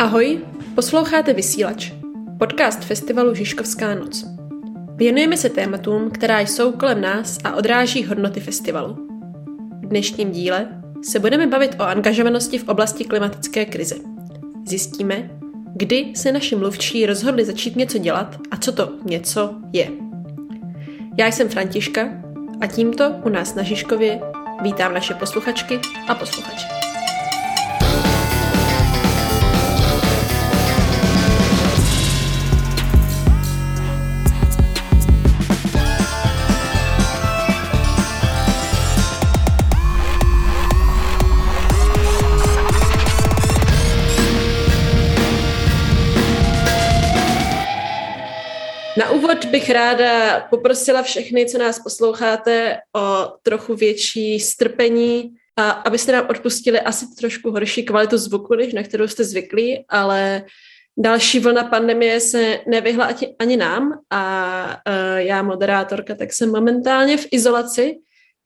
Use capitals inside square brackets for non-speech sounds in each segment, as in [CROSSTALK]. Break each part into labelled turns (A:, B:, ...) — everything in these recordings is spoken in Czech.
A: Ahoj, posloucháte Vysílač, podcast festivalu Žižkovská noc. Věnujeme se tématům, která jsou kolem nás a odráží hodnoty festivalu. V dnešním díle se budeme bavit o angažovanosti v oblasti klimatické krize. Zjistíme, kdy se naši mluvčí rozhodli začít něco dělat a co to něco je. Já jsem Františka a tímto u nás na Žižkově vítám naše posluchačky a posluchače. Úvod bych ráda poprosila všechny, co nás posloucháte, o trochu větší strpení a abyste nám odpustili asi trošku horší kvalitu zvuku, než na kterou jste zvyklí, ale další vlna pandemie se nevyhla ani nám a e, já, moderátorka, tak jsem momentálně v izolaci,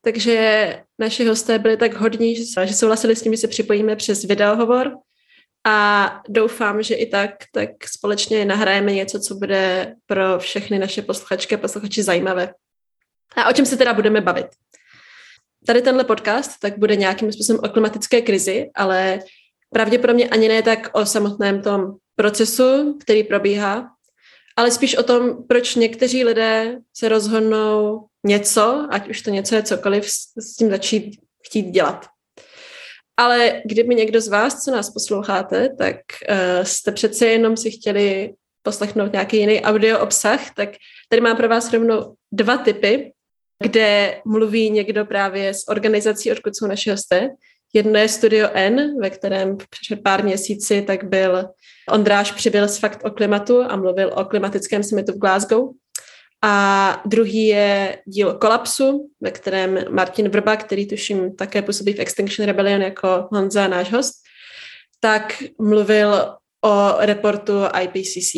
A: takže naši hosté byli tak hodní, že souhlasili s tím, že se připojíme přes videohovor a doufám, že i tak, tak společně nahrajeme něco, co bude pro všechny naše posluchačky a posluchači zajímavé. A o čem se teda budeme bavit? Tady tenhle podcast tak bude nějakým způsobem o klimatické krizi, ale pravděpodobně ani ne tak o samotném tom procesu, který probíhá, ale spíš o tom, proč někteří lidé se rozhodnou něco, ať už to něco je cokoliv, s tím začít chtít dělat. Ale kdyby někdo z vás, co nás posloucháte, tak uh, jste přece jenom si chtěli poslechnout nějaký jiný audio obsah, tak tady mám pro vás rovnou dva typy, kde mluví někdo právě s organizací, odkud jsou naši hosté. Jedno je Studio N, ve kterém před pár měsíci tak byl Ondráš přibyl z Fakt o klimatu a mluvil o klimatickém summitu v Glasgow. A druhý je díl Kolapsu, ve kterém Martin Vrba, který tuším také působí v Extinction Rebellion jako Honza, náš host, tak mluvil o reportu IPCC.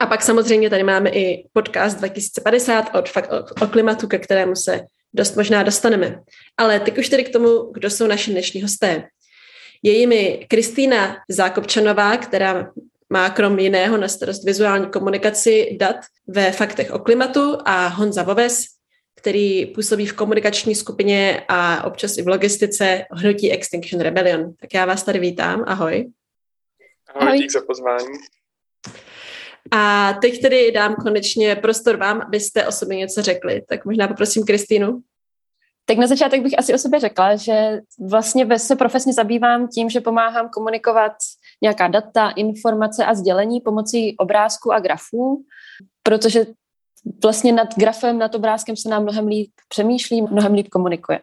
A: A pak samozřejmě tady máme i podcast 2050 od o, o klimatu, ke kterému se dost možná dostaneme. Ale teď už tedy k tomu, kdo jsou naši dnešní hosté. Je jimi Kristýna Zákopčanová, která má krom jiného na starost vizuální komunikaci dat ve faktech o klimatu a Honza Voves, který působí v komunikační skupině a občas i v logistice hnutí Extinction Rebellion. Tak já vás tady vítám. Ahoj.
B: Ahoj, dík za pozvání.
A: A teď tedy dám konečně prostor vám, abyste o sobě něco řekli. Tak možná poprosím Kristýnu.
C: Tak na začátek bych asi o sobě řekla, že vlastně se profesně zabývám tím, že pomáhám komunikovat nějaká data, informace a sdělení pomocí obrázku a grafů, protože vlastně nad grafem, nad obrázkem se nám mnohem líp přemýšlí, mnohem líp komunikuje.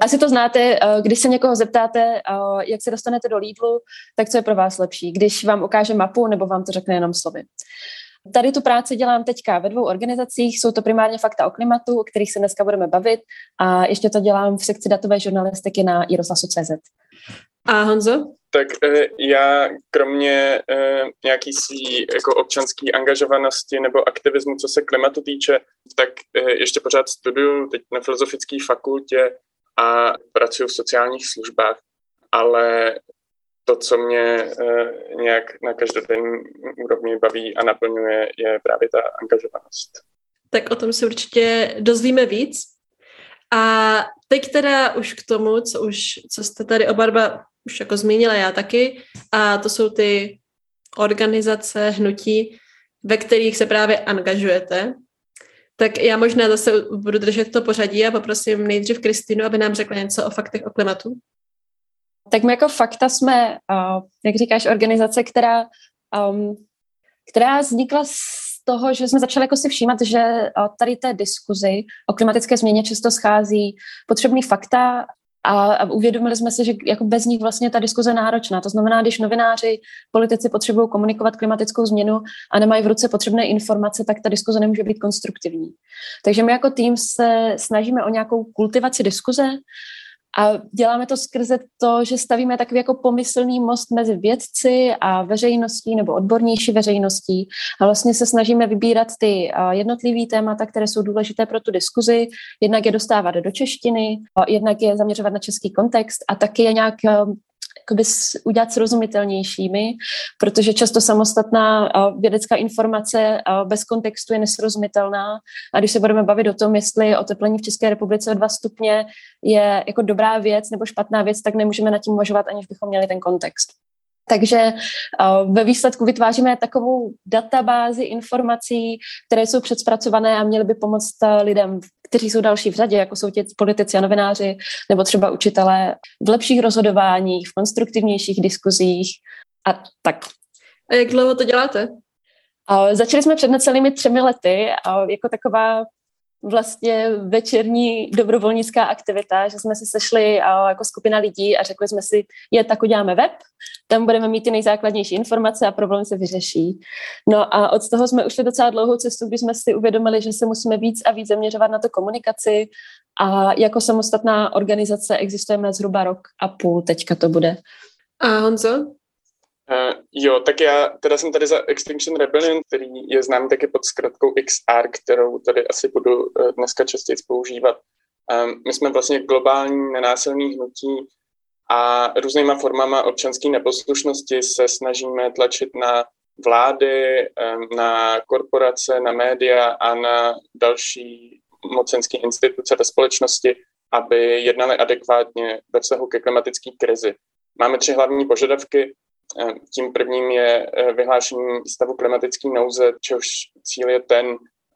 C: Asi to znáte, eh, když se někoho zeptáte, eh, jak se dostanete do Lidlu, tak co je pro vás lepší, když vám ukáže mapu nebo vám to řekne jenom slovy. Tady tu práci dělám teďka ve dvou organizacích, jsou to primárně fakta o klimatu, o kterých se dneska budeme bavit a ještě to dělám v sekci datové žurnalistiky na iroslasu.cz.
A: A Honzo?
B: Tak eh, já kromě eh, nějaký svý jako občanský angažovanosti nebo aktivismu, co se klimatu týče, tak eh, ještě pořád studuju teď na filozofické fakultě a pracuji v sociálních službách, ale to, co mě nějak na každodenní úrovni baví a naplňuje, je právě ta angažovanost.
A: Tak o tom se určitě dozvíme víc. A teď teda už k tomu, co už, co jste tady oba dva už jako zmínila, já taky, a to jsou ty organizace, hnutí, ve kterých se právě angažujete. Tak já možná zase budu držet to pořadí a poprosím nejdřív Kristýnu, aby nám řekla něco o faktech o klimatu.
C: Tak my jako fakta jsme, uh, jak říkáš, organizace, která, um, která vznikla z toho, že jsme začali jako si všímat, že uh, tady té diskuzi o klimatické změně často schází potřebný fakta a, a uvědomili jsme si, že jako bez nich vlastně ta diskuze náročná. To znamená, když novináři, politici potřebují komunikovat klimatickou změnu a nemají v ruce potřebné informace, tak ta diskuze nemůže být konstruktivní. Takže my jako tým se snažíme o nějakou kultivaci diskuze, a děláme to skrze to, že stavíme takový jako pomyslný most mezi vědci a veřejností nebo odbornější veřejností. A vlastně se snažíme vybírat ty jednotlivý témata, které jsou důležité pro tu diskuzi, jednak je dostávat do češtiny, jednak je zaměřovat na český kontext a taky je nějak jakoby udělat srozumitelnějšími, protože často samostatná vědecká informace bez kontextu je nesrozumitelná a když se budeme bavit o tom, jestli oteplení v České republice o dva stupně je jako dobrá věc nebo špatná věc, tak nemůžeme nad tím uvažovat, aniž bychom měli ten kontext. Takže ve výsledku vytváříme takovou databázi informací, které jsou předspracované a měly by pomoct lidem, kteří jsou další v řadě, jako jsou ti politici a novináři, nebo třeba učitelé v lepších rozhodováních, v konstruktivnějších diskuzích a tak.
A: A jak dlouho to děláte?
C: Začali jsme před necelými třemi lety a jako taková vlastně večerní dobrovolnická aktivita, že jsme se sešli jako skupina lidí a řekli jsme si, je, tak uděláme web, tam budeme mít ty nejzákladnější informace a problém se vyřeší. No a od toho jsme ušli docela dlouhou cestu, kdy jsme si uvědomili, že se musíme víc a víc zaměřovat na to komunikaci a jako samostatná organizace existujeme zhruba rok a půl, teďka to bude.
A: A Honzo,
D: Uh, jo, tak já teda jsem tady za Extinction Rebellion, který je znám taky pod zkratkou XR, kterou tady asi budu uh, dneska častěji používat. Um, my jsme vlastně globální nenásilný hnutí a různýma formama občanské neposlušnosti se snažíme tlačit na vlády, um, na korporace, na média a na další mocenské instituce ve společnosti, aby jednali adekvátně ve vztahu ke klimatické krizi. Máme tři hlavní požadavky. Eh, tím prvním je eh, vyhlášení stavu klimatické nouze, čehož cíl je ten,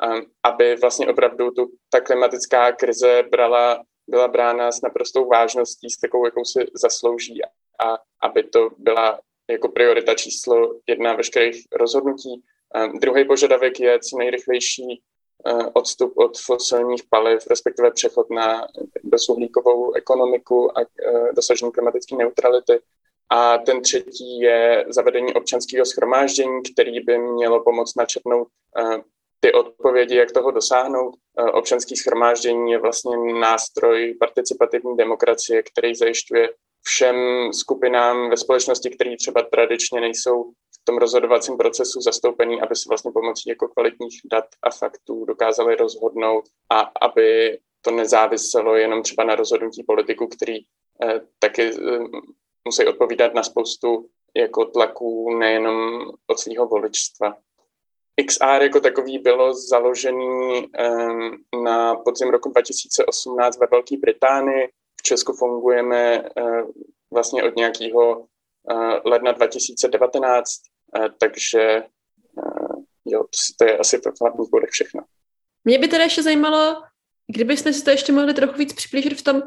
D: eh, aby vlastně opravdu tu, ta klimatická krize brala, byla brána s naprostou vážností, s takovou, jakou si zaslouží a aby to byla jako priorita číslo jedna veškerých rozhodnutí. Druhý požadavek je co nejrychlejší odstup od fosilních paliv, respektive přechod na bezuhlíkovou ekonomiku a dosažení klimatické neutrality. A ten třetí je zavedení občanského schromáždění, který by mělo pomoct načetnout uh, ty odpovědi, jak toho dosáhnout. Uh, občanský schromáždění je vlastně nástroj participativní demokracie, který zajišťuje všem skupinám ve společnosti, které třeba tradičně nejsou v tom rozhodovacím procesu zastoupený, aby se vlastně pomocí jako kvalitních dat a faktů dokázali rozhodnout a aby to nezáviselo jenom třeba na rozhodnutí politiku, který eh, taky eh, musí odpovídat na spoustu jako tlaků nejenom od svého voličstva. XR jako takový bylo založený na podzim roku 2018 ve Velké Británii. V Česku fungujeme uh, vlastně od nějakého uh, ledna 2019, uh, takže jo, to je asi v hlavních bodech všechno.
A: Mě by teda ještě zajímalo, kdybyste si to ještě mohli trochu víc přiblížit v tom,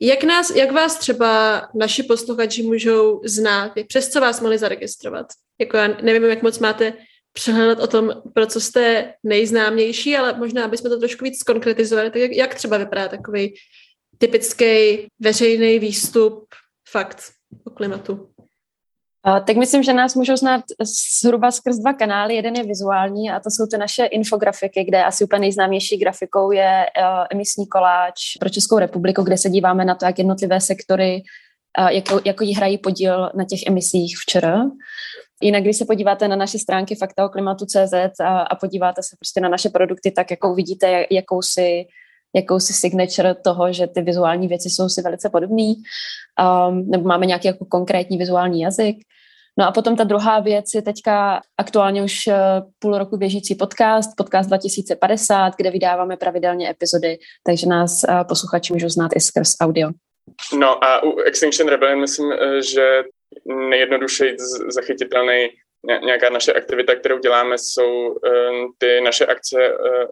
A: jak, nás, jak vás třeba naši posluchači můžou znát? Přes co vás mohli zaregistrovat? Jako já nevím, jak moc máte přehled o tom, pro co jste nejznámější, ale možná, aby jsme to trošku víc skonkretizovali, tak jak, jak třeba vypadá takový typický veřejný výstup fakt o klimatu?
C: Tak myslím, že nás můžou znát zhruba skrz dva kanály. Jeden je vizuální a to jsou ty naše infografiky, kde asi úplně nejznámější grafikou je uh, emisní koláč pro Českou republiku, kde se díváme na to, jak jednotlivé sektory, uh, jako, jako jí hrají podíl na těch emisích včera. Jinak, když se podíváte na naše stránky fakta o a, a podíváte se prostě na naše produkty, tak jako uvidíte jakousi jakousi signature toho, že ty vizuální věci jsou si velice podobné, um, nebo máme nějaký jako konkrétní vizuální jazyk. No a potom ta druhá věc je teďka aktuálně už uh, půl roku běžící podcast, podcast 2050, kde vydáváme pravidelně epizody, takže nás uh, posluchači můžou znát i skrz audio.
D: No a u Extinction Rebellion myslím, uh, že nejjednodušeji zachytitelný nějaká naše aktivita, kterou děláme, jsou ty naše akce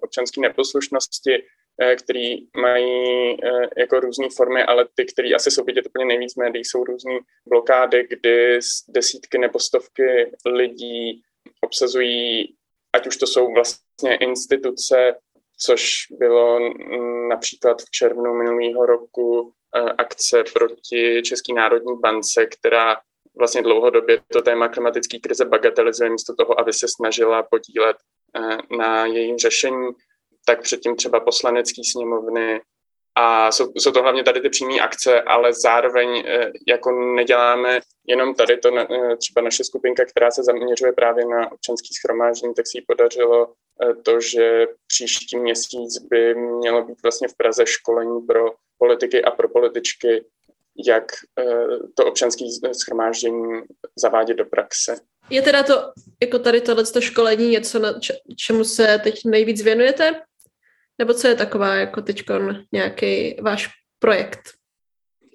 D: občanské neposlušnosti, Eh, který mají eh, jako různé formy, ale ty, které asi jsou vidět úplně nejvíc médií, jsou různé blokády, kdy desítky nebo stovky lidí obsazují, ať už to jsou vlastně instituce, což bylo například v červnu minulého roku eh, akce proti České národní bance, která vlastně dlouhodobě to téma klimatické krize bagatelizuje místo toho, aby se snažila podílet na jejím řešení tak předtím třeba poslanecký sněmovny a jsou, jsou to hlavně tady ty přímé akce, ale zároveň eh, jako neděláme jenom tady to, eh, třeba naše skupinka, která se zaměřuje právě na občanský schromáždění, tak si podařilo eh, to, že příští měsíc by mělo být vlastně v Praze školení pro politiky a pro političky jak to občanské schromáždění zavádět do praxe.
A: Je teda to, jako tady tohle školení něco, na čemu se teď nejvíc věnujete? Nebo co je taková jako teď nějaký váš projekt?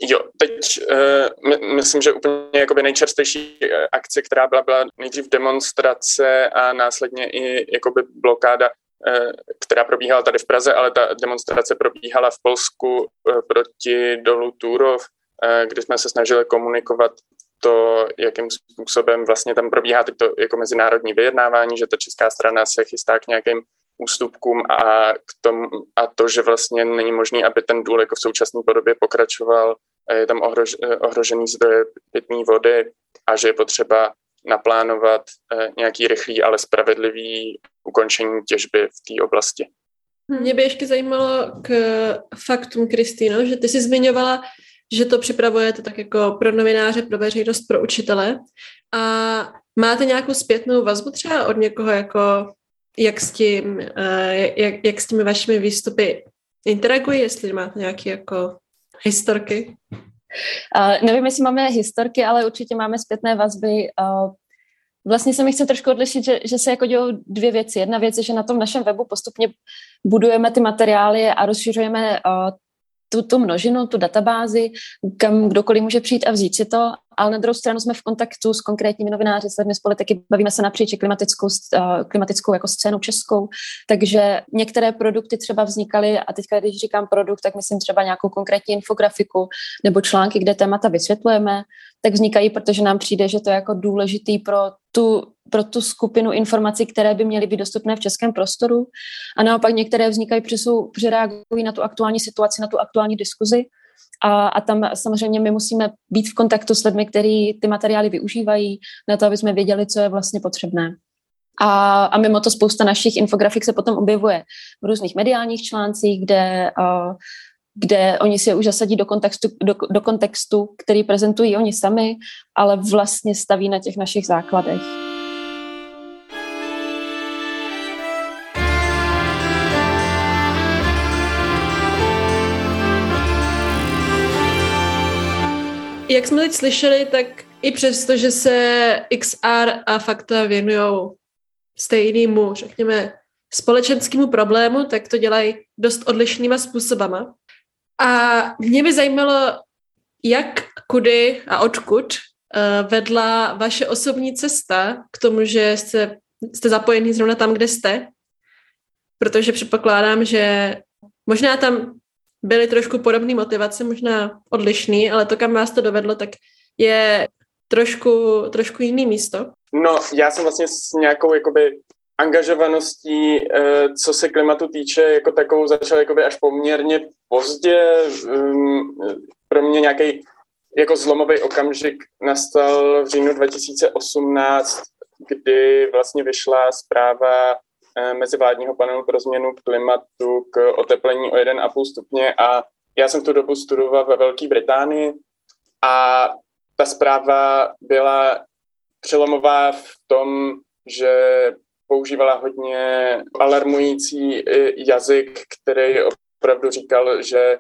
D: Jo, teď uh, my, myslím, že úplně jakoby nejčerstvější eh, akce, která byla, byla nejdřív demonstrace a následně i jakoby blokáda, uh, která probíhala tady v Praze, ale ta demonstrace probíhala v Polsku uh, proti dolu Turov, uh, kde jsme se snažili komunikovat to, jakým způsobem vlastně tam probíhá teď to jako mezinárodní vyjednávání, že ta česká strana se chystá k nějakým ústupkům a, k tomu, a to, že vlastně není možné, aby ten důl jako v současné podobě pokračoval, je tam ohrož, ohrožený zdroje pitné vody a že je potřeba naplánovat eh, nějaký rychlý, ale spravedlivý ukončení těžby v té oblasti.
A: Mě by ještě zajímalo k faktům, Kristýno, že ty jsi zmiňovala, že to připravujete tak jako pro novináře, pro veřejnost, pro učitele a máte nějakou zpětnou vazbu třeba od někoho, jako jak s tím, eh, jak, jak s těmi vašimi výstupy interagují, jestli máte nějaké jako historky?
C: Uh, nevím, jestli máme historky, ale určitě máme zpětné vazby. Uh, vlastně se mi chce trošku odlišit, že, že se jako dělou dvě věci. Jedna věc je, že na tom našem webu postupně budujeme ty materiály a rozšiřujeme uh, tu, tu množinu, tu databázi, kam kdokoliv může přijít a vzít si to, ale na druhou stranu jsme v kontaktu s konkrétními novináři, s lidmi z politiky, bavíme se napříč klimatickou, uh, klimatickou jako scénu českou, takže některé produkty třeba vznikaly a teďka, když říkám produkt, tak myslím třeba nějakou konkrétní infografiku nebo články, kde témata vysvětlujeme, tak vznikají, protože nám přijde, že to je jako důležitý pro tu, pro tu skupinu informací, které by měly být dostupné v českém prostoru. A naopak některé vznikají, protože reagují na tu aktuální situaci, na tu aktuální diskuzi. A, a tam samozřejmě my musíme být v kontaktu s lidmi, kteří ty materiály využívají, na to, aby jsme věděli, co je vlastně potřebné. A, a mimo to spousta našich infografik se potom objevuje v různých mediálních článcích, kde uh, kde oni si je už zasadí do kontextu, do, do kontextu, který prezentují oni sami, ale vlastně staví na těch našich základech.
A: Jak jsme teď slyšeli, tak i přesto, že se XR a fakta věnují stejnému, řekněme, společenskému problému, tak to dělají dost odlišnýma způsobama. A mě by zajímalo, jak, kudy a odkud uh, vedla vaše osobní cesta k tomu, že jste, jste zapojený zrovna tam, kde jste, protože předpokládám, že možná tam byly trošku podobné motivace, možná odlišný, ale to, kam vás to dovedlo, tak je trošku, trošku jiný místo.
D: No, já jsem vlastně s nějakou jakoby angažovaností, eh, co se klimatu týče, jako takovou začal jakoby až poměrně pozdě. Ehm, pro mě nějaký jako zlomový okamžik nastal v říjnu 2018, kdy vlastně vyšla zpráva mezivládního panelu pro změnu klimatu k oteplení o 1,5 stupně a já jsem tu dobu studoval ve Velké Británii a ta zpráva byla přelomová v tom, že používala hodně alarmující jazyk, který opravdu říkal, že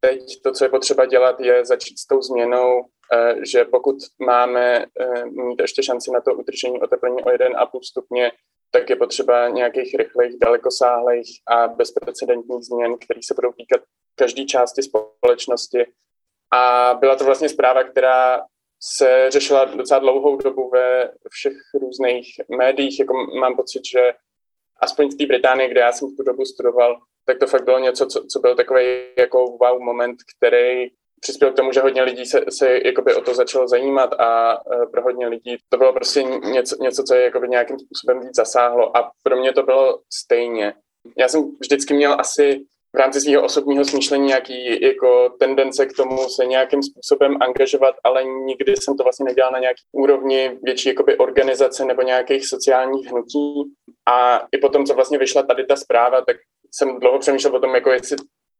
D: teď to, co je potřeba dělat, je začít s tou změnou, eh, že pokud máme eh, mít ještě šanci na to udržení oteplení o 1,5 stupně, tak je potřeba nějakých rychlých, dalekosáhlých a bezprecedentních změn, které se budou týkat každé části společnosti. A byla to vlastně zpráva, která se řešila docela dlouhou dobu ve všech různých médiích. Jako mám pocit, že aspoň v té Británii, kde já jsem v tu dobu studoval, tak to fakt bylo něco, co, co byl takový jako wow moment, který přispěl k tomu, že hodně lidí se, se jakoby o to začalo zajímat a uh, pro hodně lidí to bylo prostě něco, něco co je jakoby nějakým způsobem víc zasáhlo a pro mě to bylo stejně. Já jsem vždycky měl asi v rámci svého osobního smýšlení nějaký jako tendence k tomu se nějakým způsobem angažovat, ale nikdy jsem to vlastně nedělal na nějaký úrovni větší jakoby organizace nebo nějakých sociálních hnutí. A i potom, co vlastně vyšla tady ta zpráva, tak jsem dlouho přemýšlel o tom, jako jestli,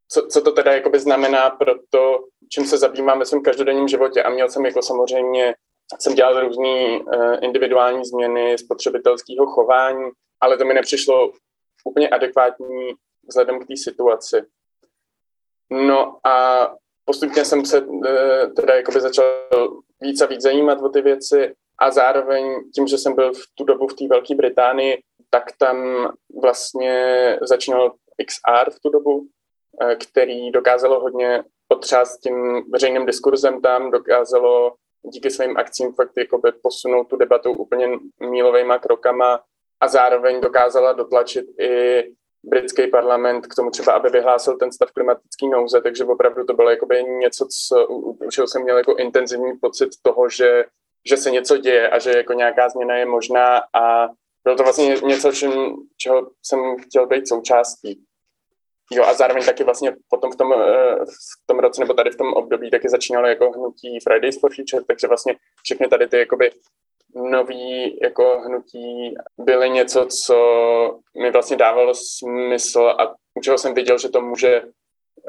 D: co, co to teda jakoby znamená pro to, čím se zabývám ve svém každodenním životě. A měl jsem jako samozřejmě, jsem dělal různé uh, individuální změny spotřebitelského chování, ale to mi nepřišlo úplně adekvátní vzhledem k té situaci. No a postupně jsem se eh, teda jakoby začal víc a víc zajímat o ty věci a zároveň tím, že jsem byl v tu dobu v té Velké Británii, tak tam vlastně začínal XR v tu dobu, eh, který dokázalo hodně potřást tím veřejným diskurzem tam, dokázalo díky svým akcím fakt jakoby posunout tu debatu úplně mílovými krokama a zároveň dokázala dotlačit i britský parlament k tomu třeba, aby vyhlásil ten stav klimatický nouze, takže opravdu to bylo jakoby něco, co, čeho jsem měl jako intenzivní pocit toho, že, že se něco děje a že jako nějaká změna je možná a bylo to vlastně něco, čím, čeho jsem chtěl být součástí. Jo, a zároveň taky vlastně potom v tom, eh, v tom roce nebo tady v tom období taky začínalo jako hnutí Fridays for Future, takže vlastně všechny tady ty jakoby nový jako hnutí byly něco, co mi vlastně dávalo smysl a u čeho jsem viděl, že to může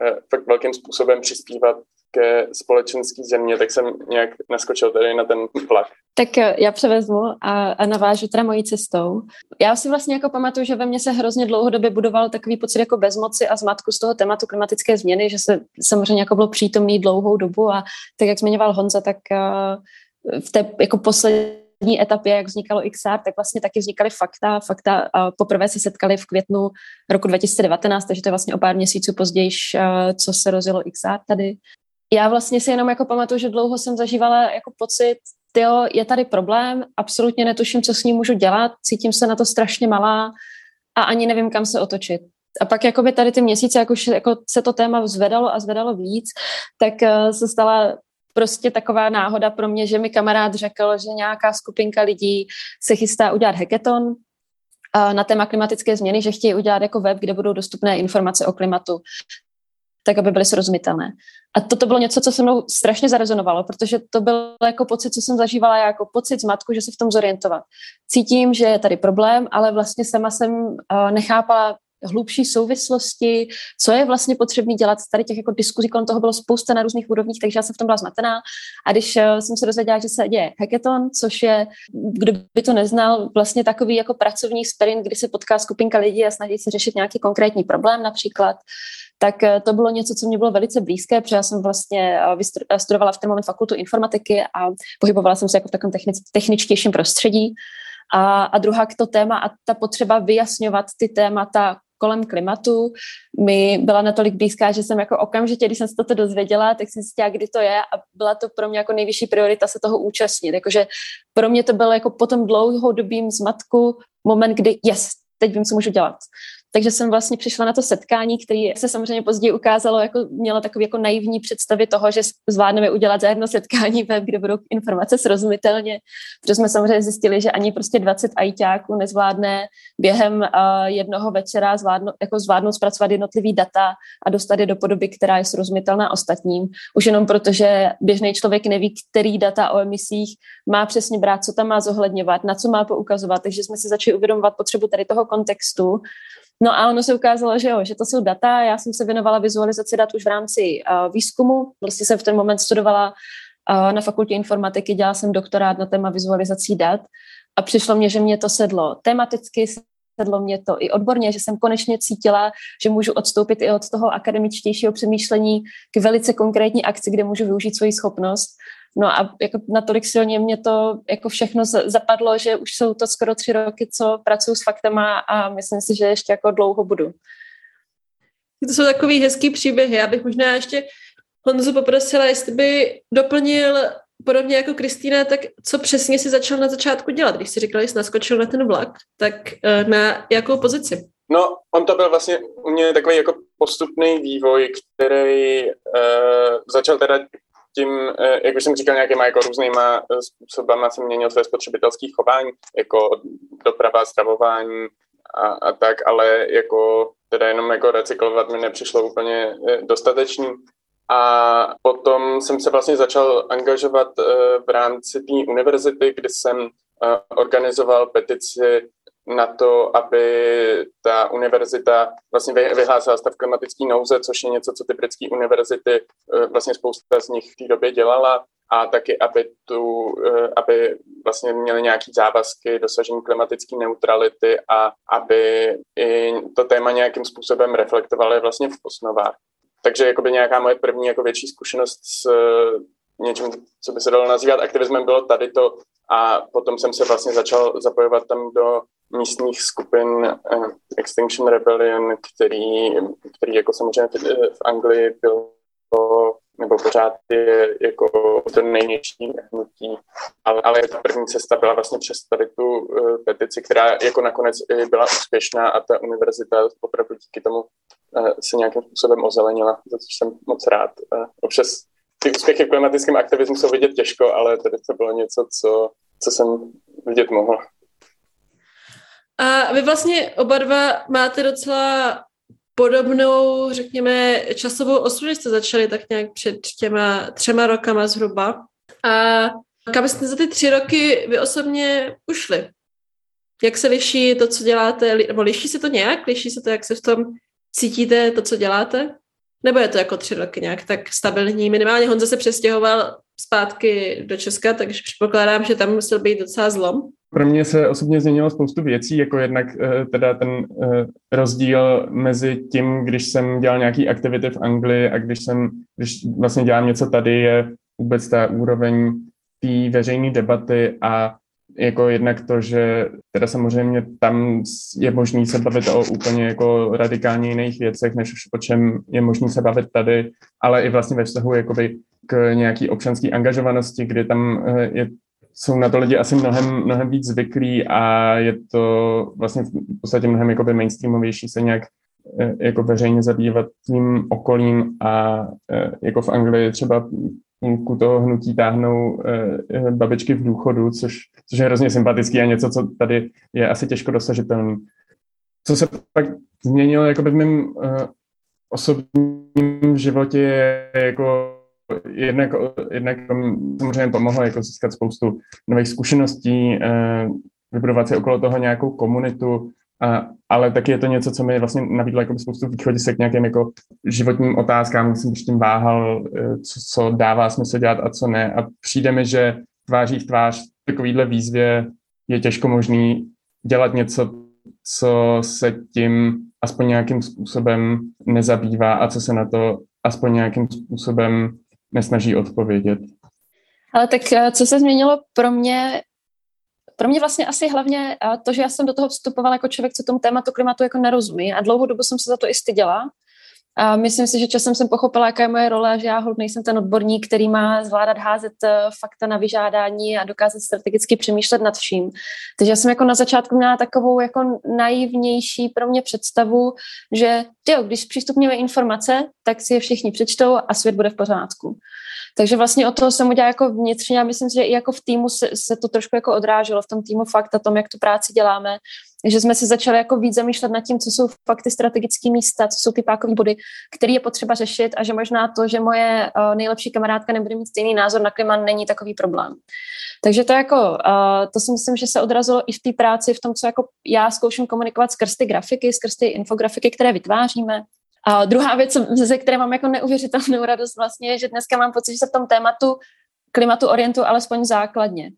D: eh, fakt velkým způsobem přispívat ke společenské země, tak jsem nějak naskočil tady na ten vlak.
C: Tak eh, já převezmu a, a navážu teda mojí cestou. Já si vlastně jako pamatuju, že ve mně se hrozně dlouhodobě budoval takový pocit jako bezmoci a zmatku z toho tématu klimatické změny, že se samozřejmě jako bylo přítomný dlouhou dobu a tak, jak zmiňoval Honza, tak uh, v té jako poslední etapě, jak vznikalo XR, tak vlastně taky vznikaly fakta. Fakta poprvé se setkali v květnu roku 2019, takže to je vlastně o pár měsíců později, uh, co se rozjelo XR tady. Já vlastně si jenom jako pamatuju, že dlouho jsem zažívala jako pocit, tyjo, je tady problém, absolutně netuším, co s ním můžu dělat, cítím se na to strašně malá a ani nevím, kam se otočit. A pak jakoby tady ty měsíce, jak už jako se to téma zvedalo a zvedalo víc, tak uh, se stala prostě taková náhoda pro mě, že mi kamarád řekl, že nějaká skupinka lidí se chystá udělat hackathon na téma klimatické změny, že chtějí udělat jako web, kde budou dostupné informace o klimatu, tak aby byly srozumitelné. A toto bylo něco, co se mnou strašně zarezonovalo, protože to byl jako pocit, co jsem zažívala jako pocit zmatku, že se v tom zorientovat. Cítím, že je tady problém, ale vlastně sama jsem nechápala, hlubší souvislosti, co je vlastně potřebné dělat. Tady těch jako diskuzí kolem toho bylo spousta na různých úrovních, takže já jsem v tom byla zmatená. A když uh, jsem se dozvěděla, že se děje hackathon, což je, kdo by to neznal, vlastně takový jako pracovní sprint, kdy se potká skupinka lidí a snaží se řešit nějaký konkrétní problém například, tak uh, to bylo něco, co mě bylo velice blízké, protože já jsem vlastně uh, studovala v ten moment fakultu informatiky a pohybovala jsem se jako v takovém technic, techničtějším prostředí. A, a druhá to téma a ta potřeba vyjasňovat ty témata kolem klimatu mi byla natolik blízká, že jsem jako okamžitě, když jsem se toto dozvěděla, tak jsem si kdy to je a byla to pro mě jako nejvyšší priorita se toho účastnit. Jakože pro mě to bylo jako po tom dlouhodobým zmatku moment, kdy yes, teď vím, co můžu dělat. Takže jsem vlastně přišla na to setkání, které se samozřejmě později ukázalo, jako měla takový jako naivní představy toho, že zvládneme udělat za jedno setkání web, kde budou informace srozumitelně, protože jsme samozřejmě zjistili, že ani prostě 20 ajťáků nezvládne během uh, jednoho večera zvládnout, jako zvládnout zpracovat jednotlivý data a dostat je do podoby, která je srozumitelná ostatním. Už jenom proto, že běžný člověk neví, který data o emisích má přesně brát, co tam má zohledňovat, na co má poukazovat. Takže jsme si začali uvědomovat potřebu tady toho kontextu No a ono se ukázalo, že jo, že to jsou data. Já jsem se věnovala vizualizaci dat už v rámci uh, výzkumu. Vlastně jsem v ten moment studovala uh, na fakultě informatiky, dělala jsem doktorát na téma vizualizací dat a přišlo mě, že mě to sedlo tematicky, sedlo mě to i odborně, že jsem konečně cítila, že můžu odstoupit i od toho akademičtějšího přemýšlení k velice konkrétní akci, kde můžu využít svoji schopnost No a jako natolik silně mě to jako všechno zapadlo, že už jsou to skoro tři roky, co pracuji s faktama a myslím si, že ještě jako dlouho budu.
A: To jsou takový hezký příběhy. Já bych možná ještě Honzu poprosila, jestli by doplnil podobně jako Kristýna, tak co přesně si začal na začátku dělat, když si říkal, že jsi naskočil na ten vlak, tak eh, na jakou pozici?
D: No, on to byl vlastně u mě takový jako postupný vývoj, který uh, začal teda tím, eh, jak už jsem říkal, nějakýma jako různýma eh, způsobama jsem měnil své spotřebitelské chování, jako doprava, stravování a, a tak, ale jako teda jenom jako recyklovat mi nepřišlo úplně eh, dostatečný. A potom jsem se vlastně začal angažovat v rámci té univerzity, kde jsem organizoval petici na to, aby ta univerzita vlastně vyhlásila stav klimatický nouze, což je něco, co ty britské univerzity eh, vlastně spousta z nich v té době dělala a taky, aby, tu, eh, aby vlastně měli nějaký závazky dosažení klimatické neutrality a aby i to téma nějakým způsobem reflektovali vlastně v osnovách.
B: takže jakoby nějaká moje první jako větší zkušenost s něčím, co by se dalo nazývat aktivismem, bylo tady to a potom jsem se vlastně začal zapojovat tam do místních skupin uh, Extinction Rebellion, který, který jako samozřejmě v, Anglii byl nebo pořád je jako to nejnější hnutí, ale, ale ta první cesta byla vlastně přes tady tu uh, petici, která jako nakonec byla úspěšná a ta univerzita opravdu díky tomu uh, se nějakým způsobem ozelenila, za což jsem moc rád. Uh, občas ty úspěchy v klimatickém aktivismu jsou vidět těžko, ale tady to bylo něco, co, co jsem vidět mohl.
A: A vy vlastně oba dva máte docela podobnou, řekněme, časovou osu, že jste začali tak nějak před těma třema rokama zhruba. A kam jste za ty tři roky vy osobně ušli? Jak se liší to, co děláte? Nebo liší se to nějak? Liší se to, jak se v tom cítíte, to, co děláte? Nebo je to jako tři roky nějak tak stabilní? Minimálně Honza se přestěhoval zpátky do Česka, takže předpokládám, že tam musel být docela zlom.
D: Pro mě se osobně změnilo spoustu věcí, jako jednak eh, teda ten eh, rozdíl mezi tím, když jsem dělal nějaký aktivity v Anglii a když jsem, když vlastně dělám něco tady, je vůbec ta úroveň té veřejné debaty a jako jednak to, že teda samozřejmě tam je možný se bavit o úplně jako radikálně jiných věcech, než o čem je možný se bavit tady, ale i vlastně ve vztahu jakoby k nějaký občanské angažovanosti, kdy tam eh, je, jsou na to lidi asi mnohem, mnohem víc zvyklí a je to vlastně v podstatě mnohem jakoby mainstreamovější se nějak eh, jako veřejně zabývat tím okolím a eh, jako v Anglii třeba půlku toho hnutí táhnou babičky v důchodu, což, což je hrozně sympatický a něco, co tady je asi těžko dosažitelný. Co se pak změnilo jako v mém osobním životě je jako jednak, jednak samozřejmě pomohlo jako získat spoustu nových zkušeností, eh, vybudovat si okolo toho nějakou komunitu, a, ale taky je to něco, co mi vlastně nabídlo jako spoustu východisek k nějakým jako životním otázkám, jsem tím váhal, eh, co, co dává smysl dělat a co ne. A přijde mi, že tváří v tvář takovýhle výzvě je těžko možný dělat něco, co se tím aspoň nějakým způsobem nezabývá a co se na to aspoň nějakým způsobem nesnaží odpovědět.
C: Ale tak eh, co se změnilo pro mě, pro mě vlastně asi hlavně eh, to, že já jsem do toho vstupovala jako člověk, co tomu tématu klimatu jako nerozumí a dlouhou dobu jsem se za to i styděla. A myslím si, že časem jsem pochopila, jaká je moje role, že já hold nejsem ten odborník, který má zvládat házet eh, fakta na vyžádání a dokázat strategicky přemýšlet nad vším. Takže já jsem jako na začátku měla takovou jako naivnější pro mě představu, že tyjo, když přístupňujeme informace, tak si je všichni přečtou a svět bude v pořádku. Takže vlastně o toho jsem udělala jako vnitřně a myslím si, že i jako v týmu se, se to trošku jako odráželo v tom týmu fakt a tom, jak tu práci děláme, že jsme se začali jako víc zamýšlet nad tím, co jsou fakty strategické místa, co jsou ty pákové body, které je potřeba řešit a že možná to, že moje uh, nejlepší kamarádka nebude mít stejný názor na klima, není takový problém. Takže to jako, uh, to si myslím, že se odrazilo i v té práci, v tom, co jako já zkouším komunikovat skrz ty grafiky, skrz ty infografiky, které vytváříme. A druhá věc, ze které mám jako neuvěřitelnou radost vlastně, je, že dneska mám pocit, že se v tom tématu klimatu orientu alespoň základně.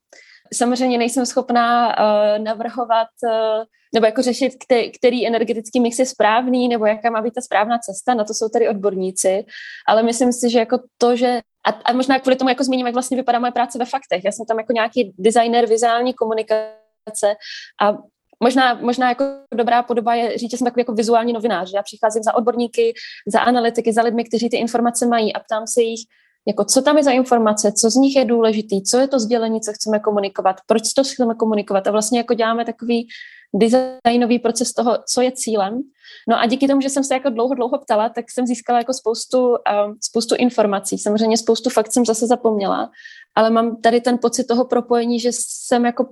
C: Samozřejmě nejsem schopná uh, navrhovat uh, nebo jako řešit, který, který energetický mix je správný, nebo jaká má být ta správná cesta, na to jsou tady odborníci, ale myslím si, že jako to, že a, a možná kvůli tomu jako zmíním, jak vlastně vypadá moje práce ve faktech. Já jsem tam jako nějaký designer vizuální komunikace a možná, možná jako dobrá podoba je říct, že jsem takový jako vizuální novinář, že já přicházím za odborníky, za analytiky, za lidmi, kteří ty informace mají a ptám se jich, jako co tam je za informace, co z nich je důležitý, co je to sdělení, co chceme komunikovat, proč to chceme komunikovat a vlastně jako děláme takový designový proces toho, co je cílem. No a díky tomu, že jsem se jako dlouho, dlouho ptala, tak jsem získala jako spoustu, uh, spoustu informací. Samozřejmě spoustu fakt jsem zase zapomněla, ale mám tady ten pocit toho propojení, že jsem jako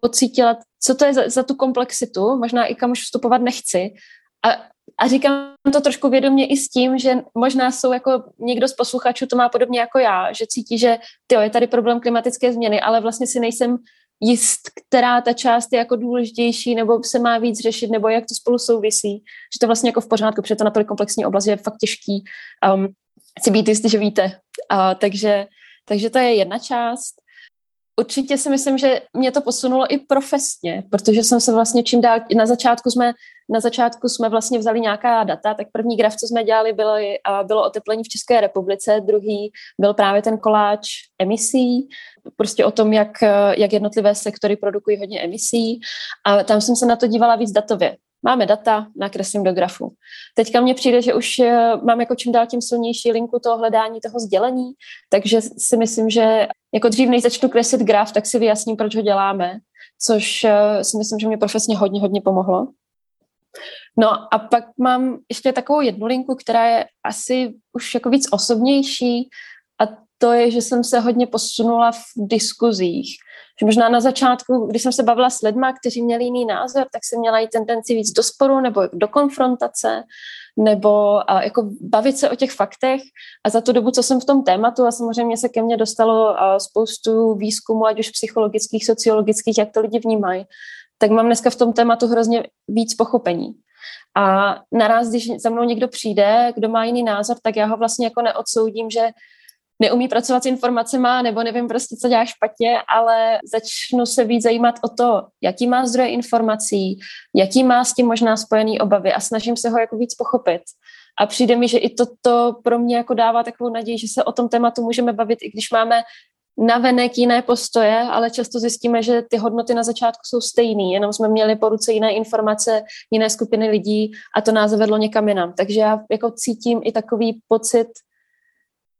C: pocítila, co to je za, za tu komplexitu, možná i kam už vstupovat nechci. A, a říkám to trošku vědomě i s tím, že možná jsou jako někdo z posluchačů to má podobně jako já, že cítí, že tyjo, je tady problém klimatické změny, ale vlastně si nejsem jist, která ta část je jako důležitější, nebo se má víc řešit, nebo jak to spolu souvisí. Že to vlastně jako v pořádku, protože to na tolik komplexní oblast je fakt těžký um, si být jistý, že víte. Uh, takže, takže to je jedna část. Určitě si myslím, že mě to posunulo i profesně, protože jsem se vlastně čím dál, na začátku jsme na začátku jsme vlastně vzali nějaká data, tak první graf, co jsme dělali, bylo, bylo oteplení v České republice, druhý byl právě ten koláč emisí, prostě o tom, jak, jak jednotlivé sektory produkují hodně emisí a tam jsem se na to dívala víc datově. Máme data, nakreslím do grafu. Teďka mně přijde, že už eh, mám jako čím dál tím silnější linku toho hledání, toho sdělení, takže si myslím, že jako dřív, než začnu kreslit graf, tak si vyjasním, proč ho děláme, což eh, si myslím, že mě profesně hodně, hodně pomohlo. No a pak mám ještě takovou jednu linku, která je asi už jako víc osobnější a to je, že jsem se hodně posunula v diskuzích. Že možná na začátku, když jsem se bavila s lidmi, kteří měli jiný názor, tak jsem měla i tendenci víc do sporu nebo do konfrontace, nebo a jako bavit se o těch faktech. A za tu dobu, co jsem v tom tématu, a samozřejmě se ke mně dostalo spoustu výzkumů, ať už psychologických, sociologických, jak to lidi vnímají, tak mám dneska v tom tématu hrozně víc pochopení. A naraz, když za mnou někdo přijde, kdo má jiný názor, tak já ho vlastně jako neodsoudím, že neumí pracovat s informacemi, nebo nevím prostě, co dělá špatně, ale začnu se víc zajímat o to, jaký má zdroje informací, jaký má s tím možná spojený obavy a snažím se ho jako víc pochopit. A přijde mi, že i toto pro mě jako dává takovou naději, že se o tom tématu můžeme bavit, i když máme navenek jiné postoje, ale často zjistíme, že ty hodnoty na začátku jsou stejné, jenom jsme měli po ruce jiné informace, jiné skupiny lidí a to nás zavedlo někam jinam. Takže já jako cítím i takový pocit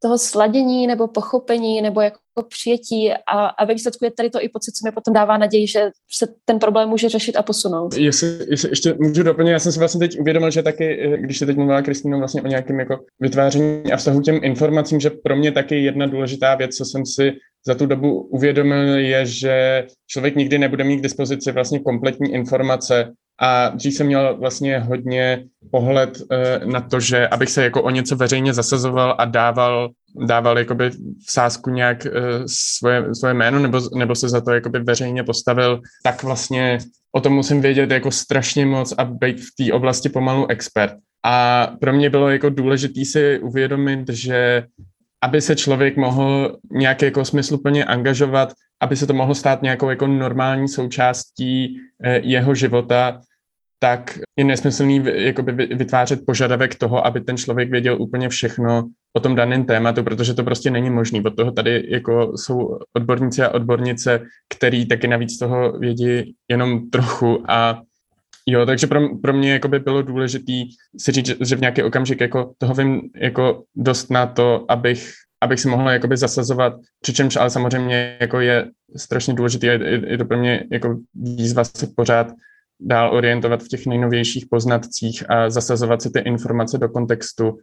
C: toho sladění nebo pochopení nebo jako přijetí a, a ve výsledku je tady to i pocit, co mi potom dává naději, že se ten problém může řešit a posunout.
D: Jestli, jestli ještě můžu doplnit, já jsem si vlastně teď uvědomil, že taky, eh, když se teď mluvila Kristýna vlastně o nějakém jako vytváření a vztahu těm informacím, že pro mě taky jedna důležitá věc, co jsem si za tu dobu uvědomil, je, že člověk nikdy nebude mít k dispozici vlastně kompletní informace a dřív jsem měl vlastně hodně pohled uh, na to, že abych se jako o něco veřejně zasazoval a dával, dával jakoby v sázku nějak uh, svoje, svoje jméno nebo, nebo se za to jakoby veřejně postavil, tak vlastně o tom musím vědět jako strašně moc a být v té oblasti pomalu expert. A pro mě bylo jako důležité si uvědomit, že aby se člověk mohl nějak jako smysluplně angažovat, aby se to mohlo stát nějakou jako normální součástí eh, jeho života, tak je nesmyslný jakoby vytvářet požadavek toho, aby ten člověk věděl úplně všechno o tom daném tématu, protože to prostě není možné. Od toho tady jako jsou odborníci a odbornice, který taky navíc toho vědí jenom trochu a Jo, takže pro, pro mě jako by bylo důležité si říct, že v nějaký okamžik jako toho vím jako dost na to, abych, abych si mohl jakoby zasazovat, přičemž ale samozřejmě jako je strašně důležité, je, je, je to pro mě jako výzva se pořád dál orientovat v těch nejnovějších poznatcích a zasazovat si ty informace do kontextu.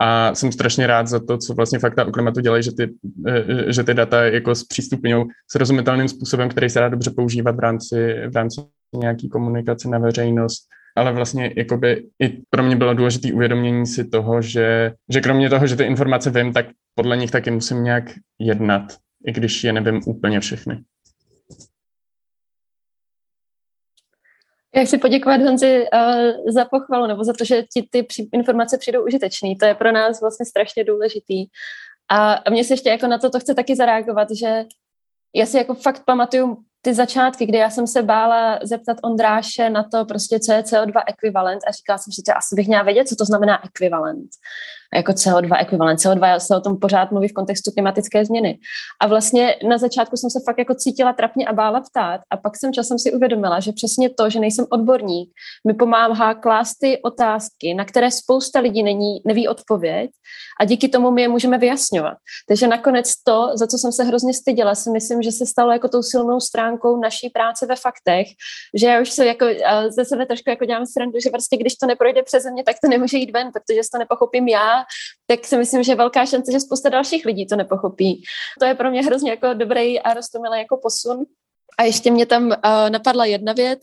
D: A jsem strašně rád za to, co vlastně fakta o klimatu dělají, že ty, eh, že ty data jako zpřístupňují srozumitelným způsobem, který se dá dobře používat v rámci, v rámci nějaký komunikace na veřejnost. Ale vlastně jakoby i pro mě bylo důležité uvědomění si toho, že, že kromě toho, že ty informace vím, tak podle nich taky musím nějak jednat, i když je nevím úplně všechny.
C: Já chci poděkovat Honzi uh, za pochvalu, nebo za to, že ti ty informace přijdou užitečný. To je pro nás vlastně strašně důležitý. A, mně se ještě jako na to, to chce taky zareagovat, že já si jako fakt pamatuju ty začátky, kdy já jsem se bála zeptat Ondráše na to prostě, co je CO2 ekvivalent a říkala jsem si, že asi bych měla vědět, co to znamená ekvivalent jako CO2 ekvivalent. CO2 se o tom pořád mluví v kontextu klimatické změny. A vlastně na začátku jsem se fakt jako cítila trapně a bála ptát a pak jsem časem si uvědomila, že přesně to, že nejsem odborník, mi pomáhá klást ty otázky, na které spousta lidí není, neví odpověď a díky tomu my je můžeme vyjasňovat. Takže nakonec to, za co jsem se hrozně styděla, si myslím, že se stalo jako tou silnou stránkou naší práce ve faktech, že já už se jako ze sebe trošku jako dělám srandu, že prostě když to neprojde přeze mě, tak to nemůže jít ven, protože to nepochopím já tak si myslím, že je velká šance, že spousta dalších lidí to nepochopí. To je pro mě hrozně jako dobrý a rostomilý jako posun. A ještě mě tam uh, napadla jedna věc,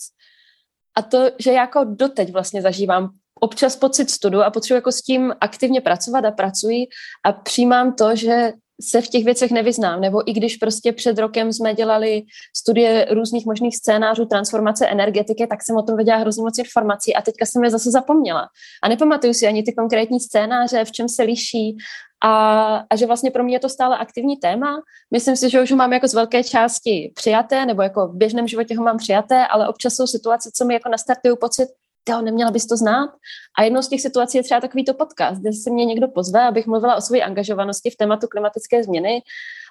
C: a to, že jako doteď vlastně zažívám občas pocit studu a potřebuji jako s tím aktivně pracovat a pracuji a přijímám to, že se v těch věcech nevyznám, nebo i když prostě před rokem jsme dělali studie různých možných scénářů transformace energetiky, tak jsem o tom věděla hrozně moc informací a teďka jsem je zase zapomněla. A nepamatuju si ani ty konkrétní scénáře, v čem se liší a, a že vlastně pro mě je to stále aktivní téma. Myslím si, že už ho mám jako z velké části přijaté, nebo jako v běžném životě ho mám přijaté, ale občas jsou situace, co mi jako nastartují pocit, jo, neměla bys to znát. A jednou z těch situací je třeba takovýto podcast, kde se mě někdo pozve, abych mluvila o své angažovanosti v tématu klimatické změny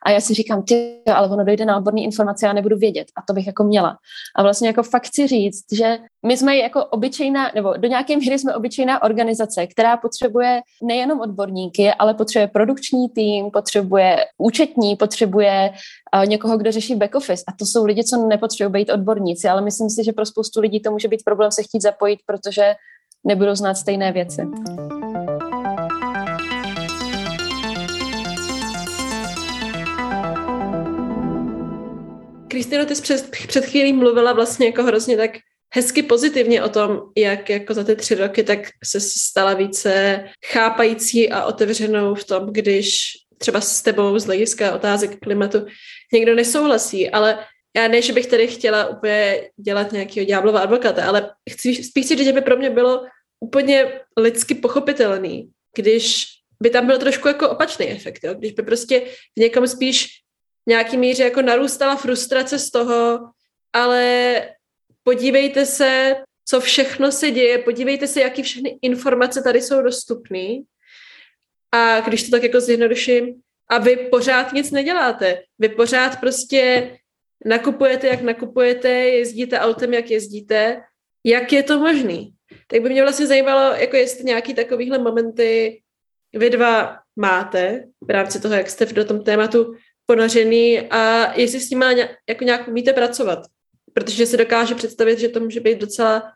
C: a já si říkám, ty, ale ono dojde na odborné informace, já nebudu vědět a to bych jako měla. A vlastně jako fakt si říct, že my jsme jako obyčejná, nebo do nějaké míry jsme obyčejná organizace, která potřebuje nejenom odborníky, ale potřebuje produkční tým, potřebuje účetní, potřebuje uh, někoho, kdo řeší back office. A to jsou lidi, co nepotřebují být odborníci, ale myslím si, že pro spoustu lidí to může být problém se chtít zapojit, protože nebudou znát stejné věci.
A: Kristýno, ty jsi před, před chvílí mluvila vlastně jako hrozně tak hezky pozitivně o tom, jak jako za ty tři roky tak se stala více chápající a otevřenou v tom, když třeba s tebou z hlediska otázek klimatu někdo nesouhlasí, ale já ne, že bych tady chtěla úplně dělat nějakého ďáblova advokáta, ale chci, spíš si že by pro mě bylo úplně lidsky pochopitelný, když by tam byl trošku jako opačný efekt, jo? když by prostě v někom spíš nějaký míře jako narůstala frustrace z toho, ale podívejte se, co všechno se děje, podívejte se, jaký všechny informace tady jsou dostupné. A když to tak jako zjednoduším, a vy pořád nic neděláte. Vy pořád prostě nakupujete, jak nakupujete, jezdíte autem, jak jezdíte. Jak je to možný? Tak by mě vlastně zajímalo, jako jestli nějaký takovýhle momenty vy dva máte v rámci toho, jak jste v tom tématu ponořený a jestli s nimi jako nějak umíte pracovat. Protože si dokáže představit, že to může být docela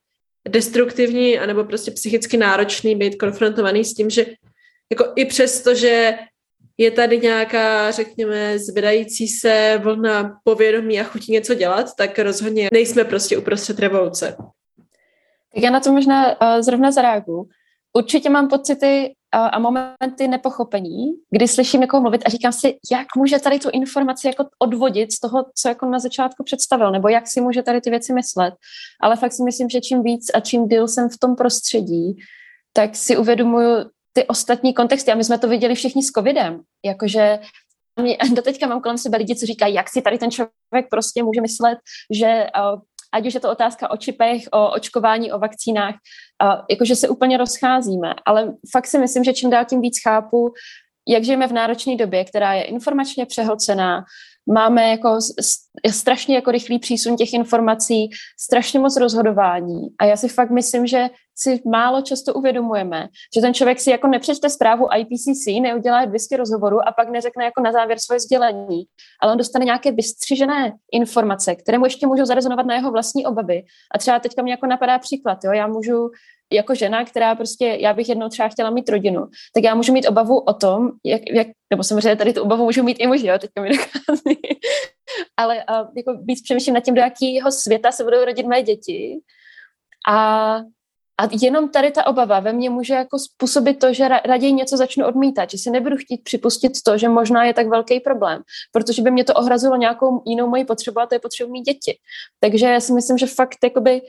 A: destruktivní anebo prostě psychicky náročný být konfrontovaný s tím, že jako i přesto, že je tady nějaká, řekněme, zvedající se vlna povědomí a chutí něco dělat, tak rozhodně nejsme prostě uprostřed revoluce.
C: Tak já na to možná uh, zrovna zareaguju. Určitě mám pocity a, momenty nepochopení, kdy slyším někoho mluvit a říkám si, jak může tady tu informaci jako odvodit z toho, co jako na začátku představil, nebo jak si může tady ty věci myslet. Ale fakt si myslím, že čím víc a čím díl jsem v tom prostředí, tak si uvědomuju ty ostatní kontexty. A my jsme to viděli všichni s covidem, jakože [LAUGHS] do teďka mám kolem sebe lidi, co říkají, jak si tady ten člověk prostě může myslet, že ať už je to otázka o čipech, o očkování, o vakcínách, jakože se úplně rozcházíme. Ale fakt si myslím, že čím dál tím víc chápu, jak žijeme v náročné době, která je informačně přehocená, máme jako strašně jako rychlý přísun těch informací, strašně moc rozhodování a já si fakt myslím, že si málo často uvědomujeme, že ten člověk si jako nepřečte zprávu IPCC, neudělá 200 rozhovorů a pak neřekne jako na závěr svoje sdělení, ale on dostane nějaké vystřižené informace, které mu ještě můžou zarezonovat na jeho vlastní obavy. A třeba teďka mě jako napadá příklad, jo? já můžu jako žena, která prostě, já bych jednou třeba chtěla mít rodinu, tak já můžu mít obavu o tom, jak, jak nebo samozřejmě tady tu obavu můžu mít i muži, jo, teďka mi dochází, [LAUGHS] ale uh, jako víc přemýšlím nad tím, do jakého světa se budou rodit moje děti a a jenom tady ta obava ve mně může jako způsobit to, že raději něco začnu odmítat, že si nebudu chtít připustit to, že možná je tak velký problém, protože by mě to ohrazilo nějakou jinou moji potřebu a to je potřebu mít děti. Takže já si myslím, že fakt jakoby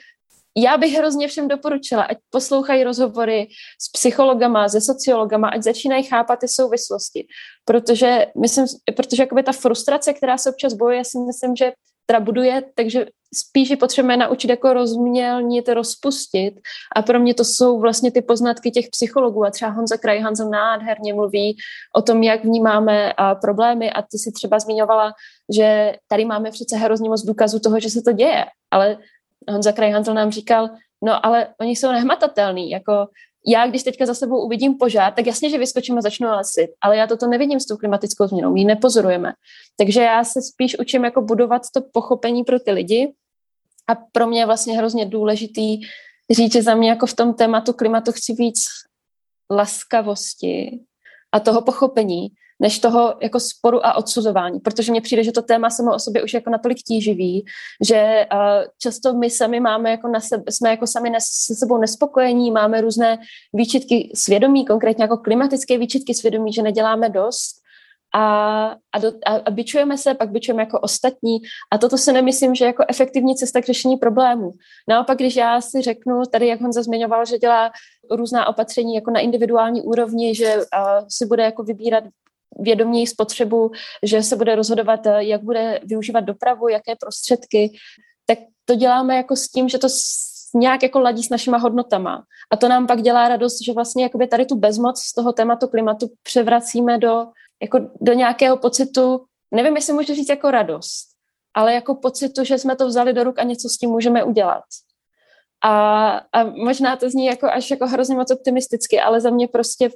C: já bych hrozně všem doporučila, ať poslouchají rozhovory s psychologama, se sociologama, ať začínají chápat ty souvislosti. Protože myslím, protože jakoby ta frustrace, která se občas bojuje, si myslím, že teda buduje, takže spíš je potřebujeme naučit jako rozmělnit, rozpustit. A pro mě to jsou vlastně ty poznatky těch psychologů. A třeba Honza Krajhanzel nádherně mluví o tom, jak vnímáme a problémy. A ty si třeba zmiňovala, že tady máme přece hrozně moc důkazů toho, že se to děje, ale Honza Krajhanzel nám říkal, no ale oni jsou nehmatatelný, jako já, když teďka za sebou uvidím požár, tak jasně, že vyskočím a začnu lesit, ale já toto nevidím s tou klimatickou změnou, my ji nepozorujeme. Takže já se spíš učím jako budovat to pochopení pro ty lidi a pro mě je vlastně hrozně důležitý říct, že za mě jako v tom tématu klimatu chci víc laskavosti a toho pochopení, než toho jako sporu a odsuzování, protože mně přijde, že to téma samo o sobě už jako natolik tíživý, že uh, často my sami máme jako na sebe, jsme jako sami nes, se sebou nespokojení, máme různé výčitky svědomí, konkrétně jako klimatické výčitky svědomí, že neděláme dost. A, a, do, a, a byčujeme se, pak byčujeme jako ostatní. A toto se nemyslím, že jako efektivní cesta k řešení problému. Naopak, když já si řeknu, tady jak Honza zmiňoval, že dělá různá opatření jako na individuální úrovni, že uh, si bude jako vybírat vědoměji spotřebu, že se bude rozhodovat, eh, jak bude využívat dopravu, jaké prostředky, tak to děláme jako s tím, že to nějak jako ladí s našima hodnotama. A to nám pak dělá radost, že vlastně jakoby tady tu bezmoc z toho tématu klimatu převracíme do, jako do nějakého pocitu, nevím, jestli můžu říct jako radost, ale jako pocitu, že jsme to vzali do ruk a něco s tím můžeme udělat. A, a možná to zní jako až jako hrozně moc optimisticky, ale za mě prostě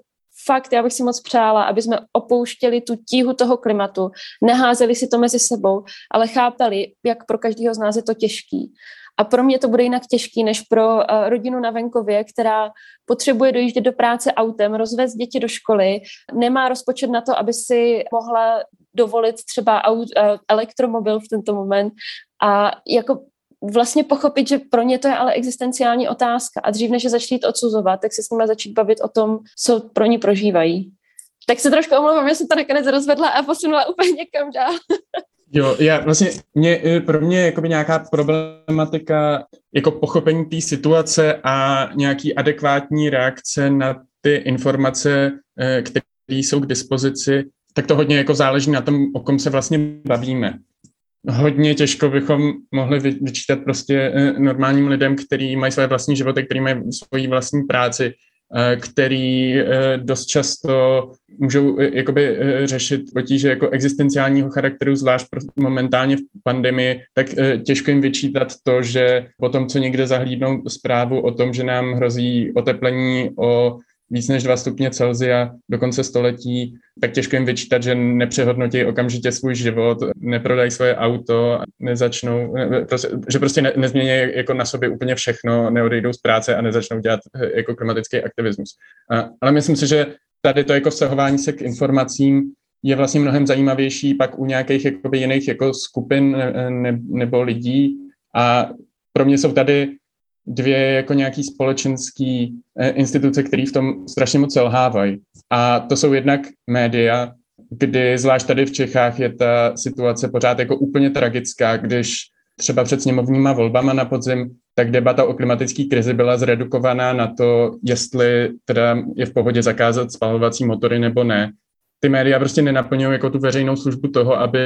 C: fakt, já bych si moc přála, aby jsme opouštěli tu tíhu toho klimatu, neházeli si to mezi sebou, ale chápali, jak pro každého z nás je to těžký. A pro mě to bude jinak těžký, než pro uh, rodinu na venkově, která potřebuje dojíždět do práce autem, rozvést děti do školy, nemá rozpočet na to, aby si mohla dovolit třeba uh, elektromobil v tento moment. A jako vlastně pochopit, že pro ně to je ale existenciální otázka a dřív než je začít odsuzovat, tak se s nimi začít bavit o tom, co pro ně prožívají. Tak se trošku omlouvám, že jsem to nakonec rozvedla a posunula úplně někam dál. [LAUGHS]
D: Jo, já vlastně, mě, eh, pro mě je nějaká problematika jako pochopení té situace a nějaký adekvátní reakce na ty informace, eh, které jsou k dispozici, tak to hodně jako záleží na tom, o kom se vlastně bavíme hodně těžko bychom mohli vyčítat prostě eh, normálním lidem, kteří mají své vlastní životy, kteří mají svoji vlastní práci, eh, který eh, dost často můžou jakoby řešit potíže jako existenciálního charakteru, zvlášť momentálně v pandemii, tak těžko jim vyčítat to, že po tom, co někde zahlídnou zprávu o tom, že nám hrozí oteplení o víc než 2 stupně Celzia do konce století, tak těžko jim vyčítat, že nepřehodnotí okamžitě svůj život, neprodají svoje auto, nezačnou, že prostě ne, nezmění jako na sobě úplně všechno, neodejdou z práce a nezačnou dělat eh, jako klimatický aktivismus. A, ale myslím si, že tady to jako vsahování se k informacím je vlastně mnohem zajímavější pak u nějakých jakoby jiných jako skupin ne, ne, nebo lidí a pro mě jsou tady dvě jako nějaký společenský eh, instituce, které v tom strašně moc selhávají. A to jsou jednak média, kdy zvlášť tady v Čechách je ta situace pořád jako úplně tragická, když třeba před sněmovníma volbama na podzim, tak debata o klimatické krizi byla zredukovaná na to, jestli teda je v pohodě zakázat spalovací motory nebo ne. Ty média prostě nenaplňují jako tu veřejnou službu toho, aby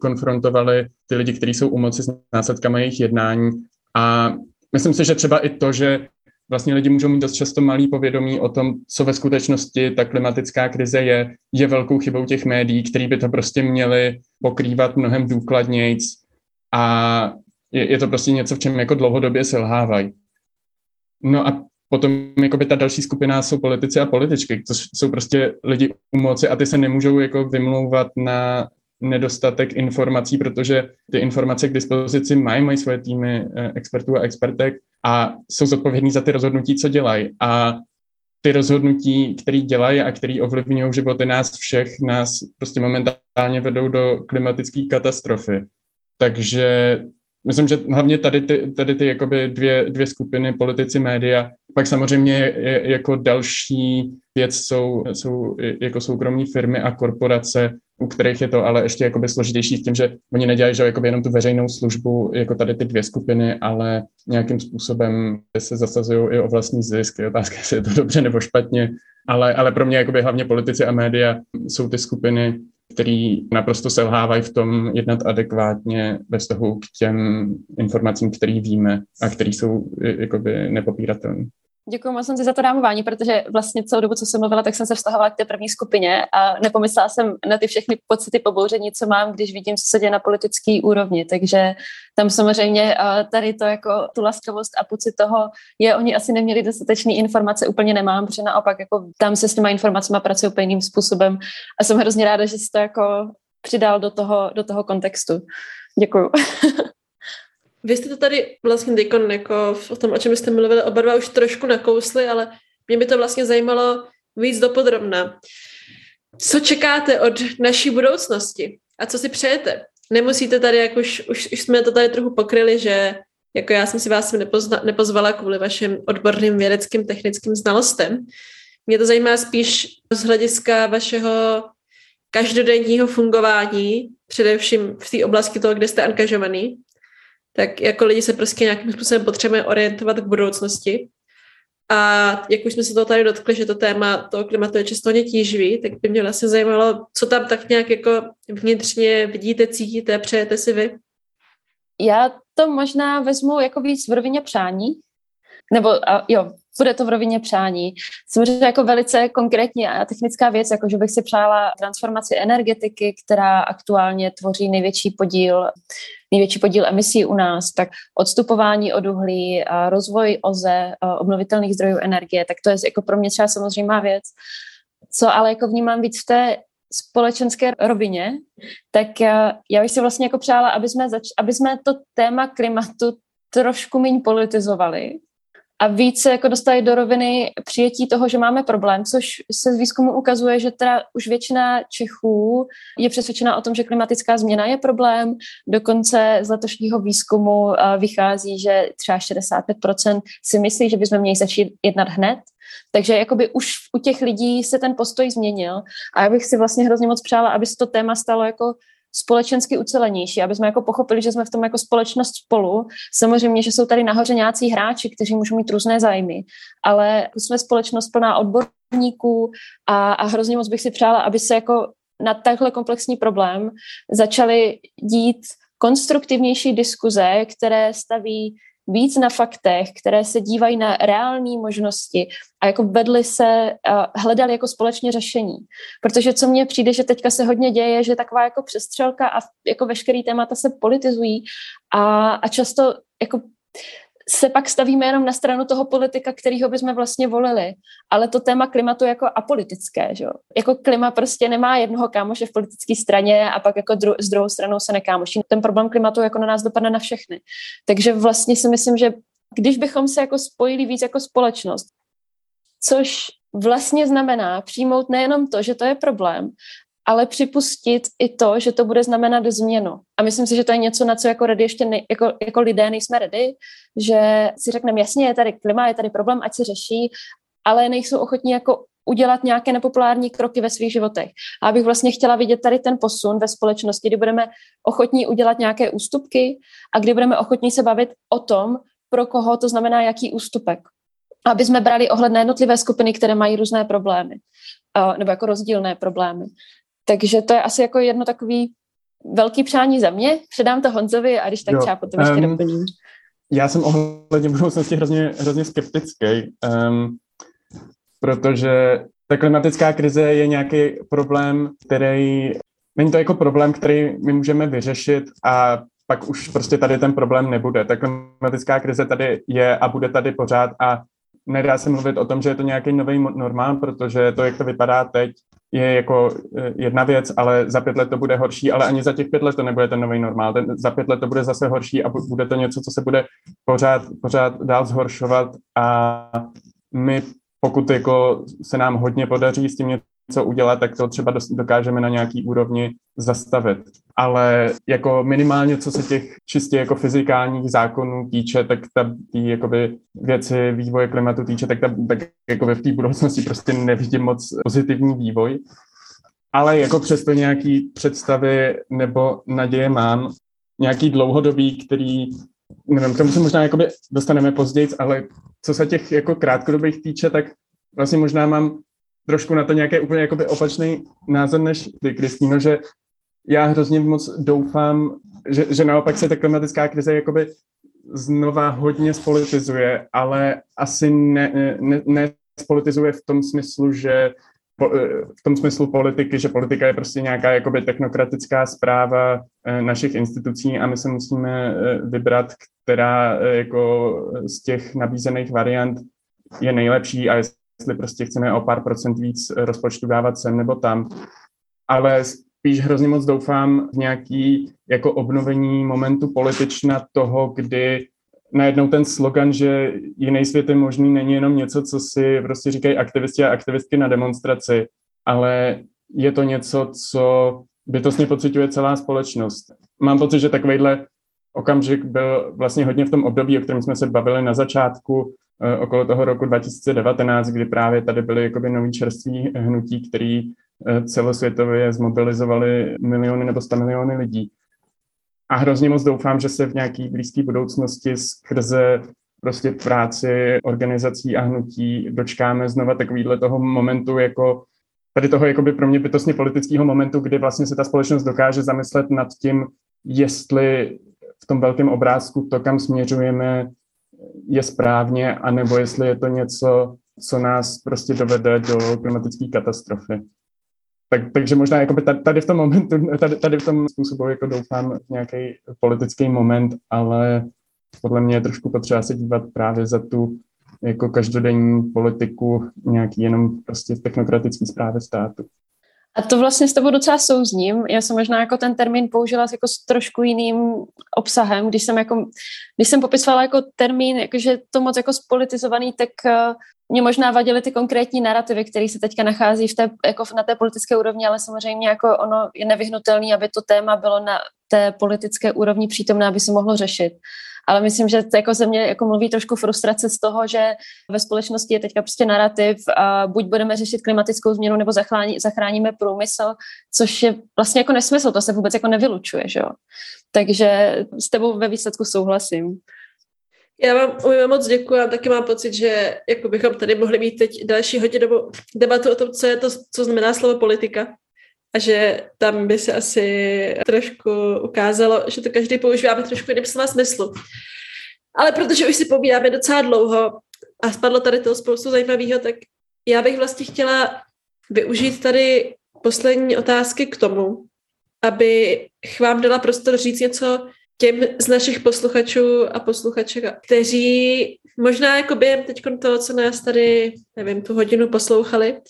D: konfrontovali ty lidi, kteří jsou u moci s následkami jejich jednání. A myslím si, že třeba i to, že vlastně lidi můžou mít dost často malý povědomí o tom, co ve skutečnosti ta klimatická krize je, je velkou chybou těch médií, který by to prostě měli pokrývat mnohem důkladněji a je, je to prostě něco, v čem jako dlouhodobě selhávají. No a potom jakoby ta další skupina jsou politici a političky, to jsou prostě lidi u moci a ty se nemůžou jako vymlouvat na nedostatek informací, protože ty informace k dispozici mají, mají svoje týmy eh, expertů a expertek a jsou zodpovědní za ty rozhodnutí, co dělají. A ty rozhodnutí, které dělají a které ovlivňují životy nás všech, nás prostě momentálně vedou do klimatické katastrofy. Takže myslím, že hlavně tady ty, tady ty jakoby dvě, dvě skupiny, politici, média, pak samozřejmě jako další věc jsou, jsou jako soukromí firmy a korporace, u kterých je to ale ještě jakoby složitější s tím, že oni nedělají že jakoby jenom tu veřejnou službu, jako tady ty dvě skupiny, ale nějakým způsobem se zasazují i o vlastní zisk. Je otázka, jestli je to dobře nebo špatně, ale, ale pro mě jakoby hlavně politici a média jsou ty skupiny, který naprosto selhávají v tom jednat adekvátně ve vztahu k těm informacím, které víme a které jsou jakoby nepopíratelné.
C: Děkuji moc za to rámování, protože vlastně celou dobu, co jsem mluvila, tak jsem se vztahovala k té první skupině a nepomyslela jsem na ty všechny pocity pobouření, co mám, když vidím, co se děje na politické úrovni. Takže tam samozřejmě tady to jako tu laskavost a pocit toho je, oni asi neměli dostatečné informace, úplně nemám, protože naopak jako tam se s těma informacemi pracuje úplně jiným způsobem a jsem hrozně ráda, že jsi to jako přidal do toho, do toho kontextu. Děkuju. [LAUGHS]
A: Vy jste to tady vlastně teď jako o tom, o čem jste mluvili, oba dva už trošku nakousli, ale mě by to vlastně zajímalo víc dopodrobna. Co čekáte od naší budoucnosti a co si přejete? Nemusíte tady, jak už, už, už jsme to tady trochu pokryli, že jako já jsem si vás nepozna, nepozvala kvůli vašim odborným vědeckým technickým znalostem. Mě to zajímá spíš z hlediska vašeho každodenního fungování, především v té oblasti toho, kde jste angažovaný tak jako lidi se prostě nějakým způsobem potřebujeme orientovat k budoucnosti. A jak už jsme se to tady dotkli, že to téma toho klimatu je často hodně tíživý, tak by mě vlastně zajímalo, co tam tak nějak jako vnitřně vidíte, cítíte, přejete si vy?
C: Já to možná vezmu jako víc v rovině přání, nebo a, jo, bude to v rovině přání. Samozřejmě jako velice konkrétní a technická věc, jako že bych si přála transformaci energetiky, která aktuálně tvoří největší podíl největší podíl emisí u nás, tak odstupování od uhlí, rozvoj OZE, obnovitelných zdrojů energie, tak to je jako pro mě třeba samozřejmá věc. Co ale jako vnímám víc v té společenské rovině, tak já bych si vlastně jako přála, aby jsme, zač- aby jsme to téma klimatu trošku méně politizovali, a více jako dostali do roviny přijetí toho, že máme problém, což se z výzkumu ukazuje, že teda už většina Čechů je přesvědčena o tom, že klimatická změna je problém. Dokonce z letošního výzkumu vychází, že třeba 65% si myslí, že bychom měli začít jednat hned. Takže jakoby už u těch lidí se ten postoj změnil a já bych si vlastně hrozně moc přála, aby se to téma stalo jako společensky ucelenější, aby jsme jako pochopili, že jsme v tom jako společnost spolu. Samozřejmě, že jsou tady nahoře nějací hráči, kteří můžou mít různé zájmy, ale jsme společnost plná odborníků a, a hrozně moc bych si přála, aby se jako na takhle komplexní problém začaly dít konstruktivnější diskuze, které staví víc na faktech, které se dívají na reální možnosti a jako vedli se, hledali jako společně řešení. Protože co mně přijde, že teďka se hodně děje, že taková jako přestřelka a jako veškerý témata se politizují a, a často jako se pak stavíme jenom na stranu toho politika, kterýho bychom vlastně volili. Ale to téma klimatu je jako apolitické, že? Jako klima prostě nemá jednoho kámoše v politické straně a pak jako dru- s druhou stranou se nekámoší. Ten problém klimatu jako na nás dopadne na všechny. Takže vlastně si myslím, že když bychom se jako spojili víc jako společnost, což vlastně znamená přijmout nejenom to, že to je problém, ale připustit i to, že to bude znamenat změnu. A myslím si, že to je něco, na co jako, ready ještě ne, jako, jako lidé nejsme ready, že si řekneme, jasně, je tady klima, je tady problém, ať se řeší, ale nejsou ochotní jako udělat nějaké nepopulární kroky ve svých životech. A abych vlastně chtěla vidět tady ten posun ve společnosti, kdy budeme ochotní udělat nějaké ústupky a kdy budeme ochotní se bavit o tom, pro koho to znamená jaký ústupek. Aby jsme brali ohled na jednotlivé skupiny, které mají různé problémy, nebo jako rozdílné problémy. Takže to je asi jako jedno takový velký přání za mě. Předám to Honzovi a když tak jo, třeba potom ještě um, doplním.
D: Já jsem ohledně budoucnosti hrozně, hrozně skeptický, um, protože ta klimatická krize je nějaký problém, který není to jako problém, který my můžeme vyřešit a pak už prostě tady ten problém nebude. Ta klimatická krize tady je a bude tady pořád a nedá se mluvit o tom, že je to nějaký nový normál, protože to, jak to vypadá teď, je jako eh, jedna věc, ale za pět let to bude horší, ale ani za těch pět let to nebude ten nový normál. Ten, za pět let to bude zase horší a bude to něco, co se bude pořád, pořád dál zhoršovat a my, pokud jako se nám hodně podaří s tím něco udělat, tak to třeba dokážeme na nějaký úrovni zastavit. Ale jako minimálně, co se těch čistě jako fyzikálních zákonů týče, tak ta tý, jakoby věci vývoje klimatu týče, tak, ta, tak jakoby v té budoucnosti prostě nevidím moc pozitivní vývoj. Ale jako přesto nějaký představy nebo naděje mám, nějaký dlouhodobý, který, nevím, k tomu se možná dostaneme později, ale co se těch jako krátkodobých týče, tak vlastně možná mám trošku na to nějaký úplně jakoby opačný názor než ty, Kristýno, že já hrozně moc doufám, že, že naopak se ta klimatická krize jakoby znova hodně spolitizuje, ale asi ne, ne, ne spolitizuje v tom smyslu, že v tom smyslu politiky, že politika je prostě nějaká jakoby technokratická zpráva eh, našich institucí a my se musíme eh, vybrat, která eh, jako z těch nabízených variant je nejlepší a jestli prostě chceme o pár procent víc rozpočtu dávat sem nebo tam. Ale spíš hrozně moc doufám v nějaký jako obnovení momentu politična toho, kdy najednou ten slogan, že jiný svět je možný, není jenom něco, co si prostě říkají aktivisti a aktivistky na demonstraci, ale je to něco, co bytostně pocituje celá společnost. Mám pocit, že takovýhle okamžik byl vlastně hodně v tom období, o kterém jsme se bavili na začátku, eh, okolo toho roku 2019, kdy právě tady byly jakoby nový čerství hnutí, který eh, celosvětově zmobilizovali miliony nebo sta miliony lidí. A hrozně moc doufám, že se v nějaké blízké budoucnosti skrze prostě práci organizací a hnutí dočkáme znova takovýhle toho momentu jako tady toho jakoby pro mě bytostně politického momentu, kdy vlastně se ta společnost dokáže zamyslet nad tím, jestli v tom velkém obrázku to, kam směřujeme, je správně, anebo jestli je to něco, co nás prostě dovede do klimatické katastrofy. Tak, takže možná jako tady, v tom momentu, tady, tady v tom způsobu jako doufám nějaký politický moment, ale podle mě je trošku potřeba se dívat právě za tu jako každodenní politiku nějaký jenom prostě technokratický zprávy státu.
C: A to vlastně s tebou docela souzním. Já jsem možná jako ten termín použila jako s trošku jiným obsahem. Když jsem, jako, když jsem popisovala jako termín, jakože to moc jako spolitizovaný, tak uh, mě možná vadily ty konkrétní narrativy, které se teďka nachází v té, jako na té politické úrovni, ale samozřejmě jako ono je nevyhnutelné, aby to téma bylo na té politické úrovni přítomné, aby se mohlo řešit ale myslím, že to jako země jako mluví trošku frustrace z toho, že ve společnosti je teďka prostě narrativ, a buď budeme řešit klimatickou změnu, nebo zachrání, zachráníme průmysl, což je vlastně jako nesmysl, to se vůbec jako nevylučuje, že jo. Takže s tebou ve výsledku souhlasím.
A: Já vám umím moc děkuji a taky mám pocit, že jako bychom tady mohli mít teď další hodinovou debatu o tom, co je to, co znamená slovo politika a že tam by se asi trošku ukázalo, že to každý používáme trošku jiným slova smyslu. Ale protože už si pobíráme docela dlouho a spadlo tady toho spoustu zajímavého, tak já bych vlastně chtěla využít tady poslední otázky k tomu, aby vám dala prostor říct něco těm z našich posluchačů a posluchaček, kteří možná jako během teď toho, co nás tady, nevím, tu hodinu poslouchali,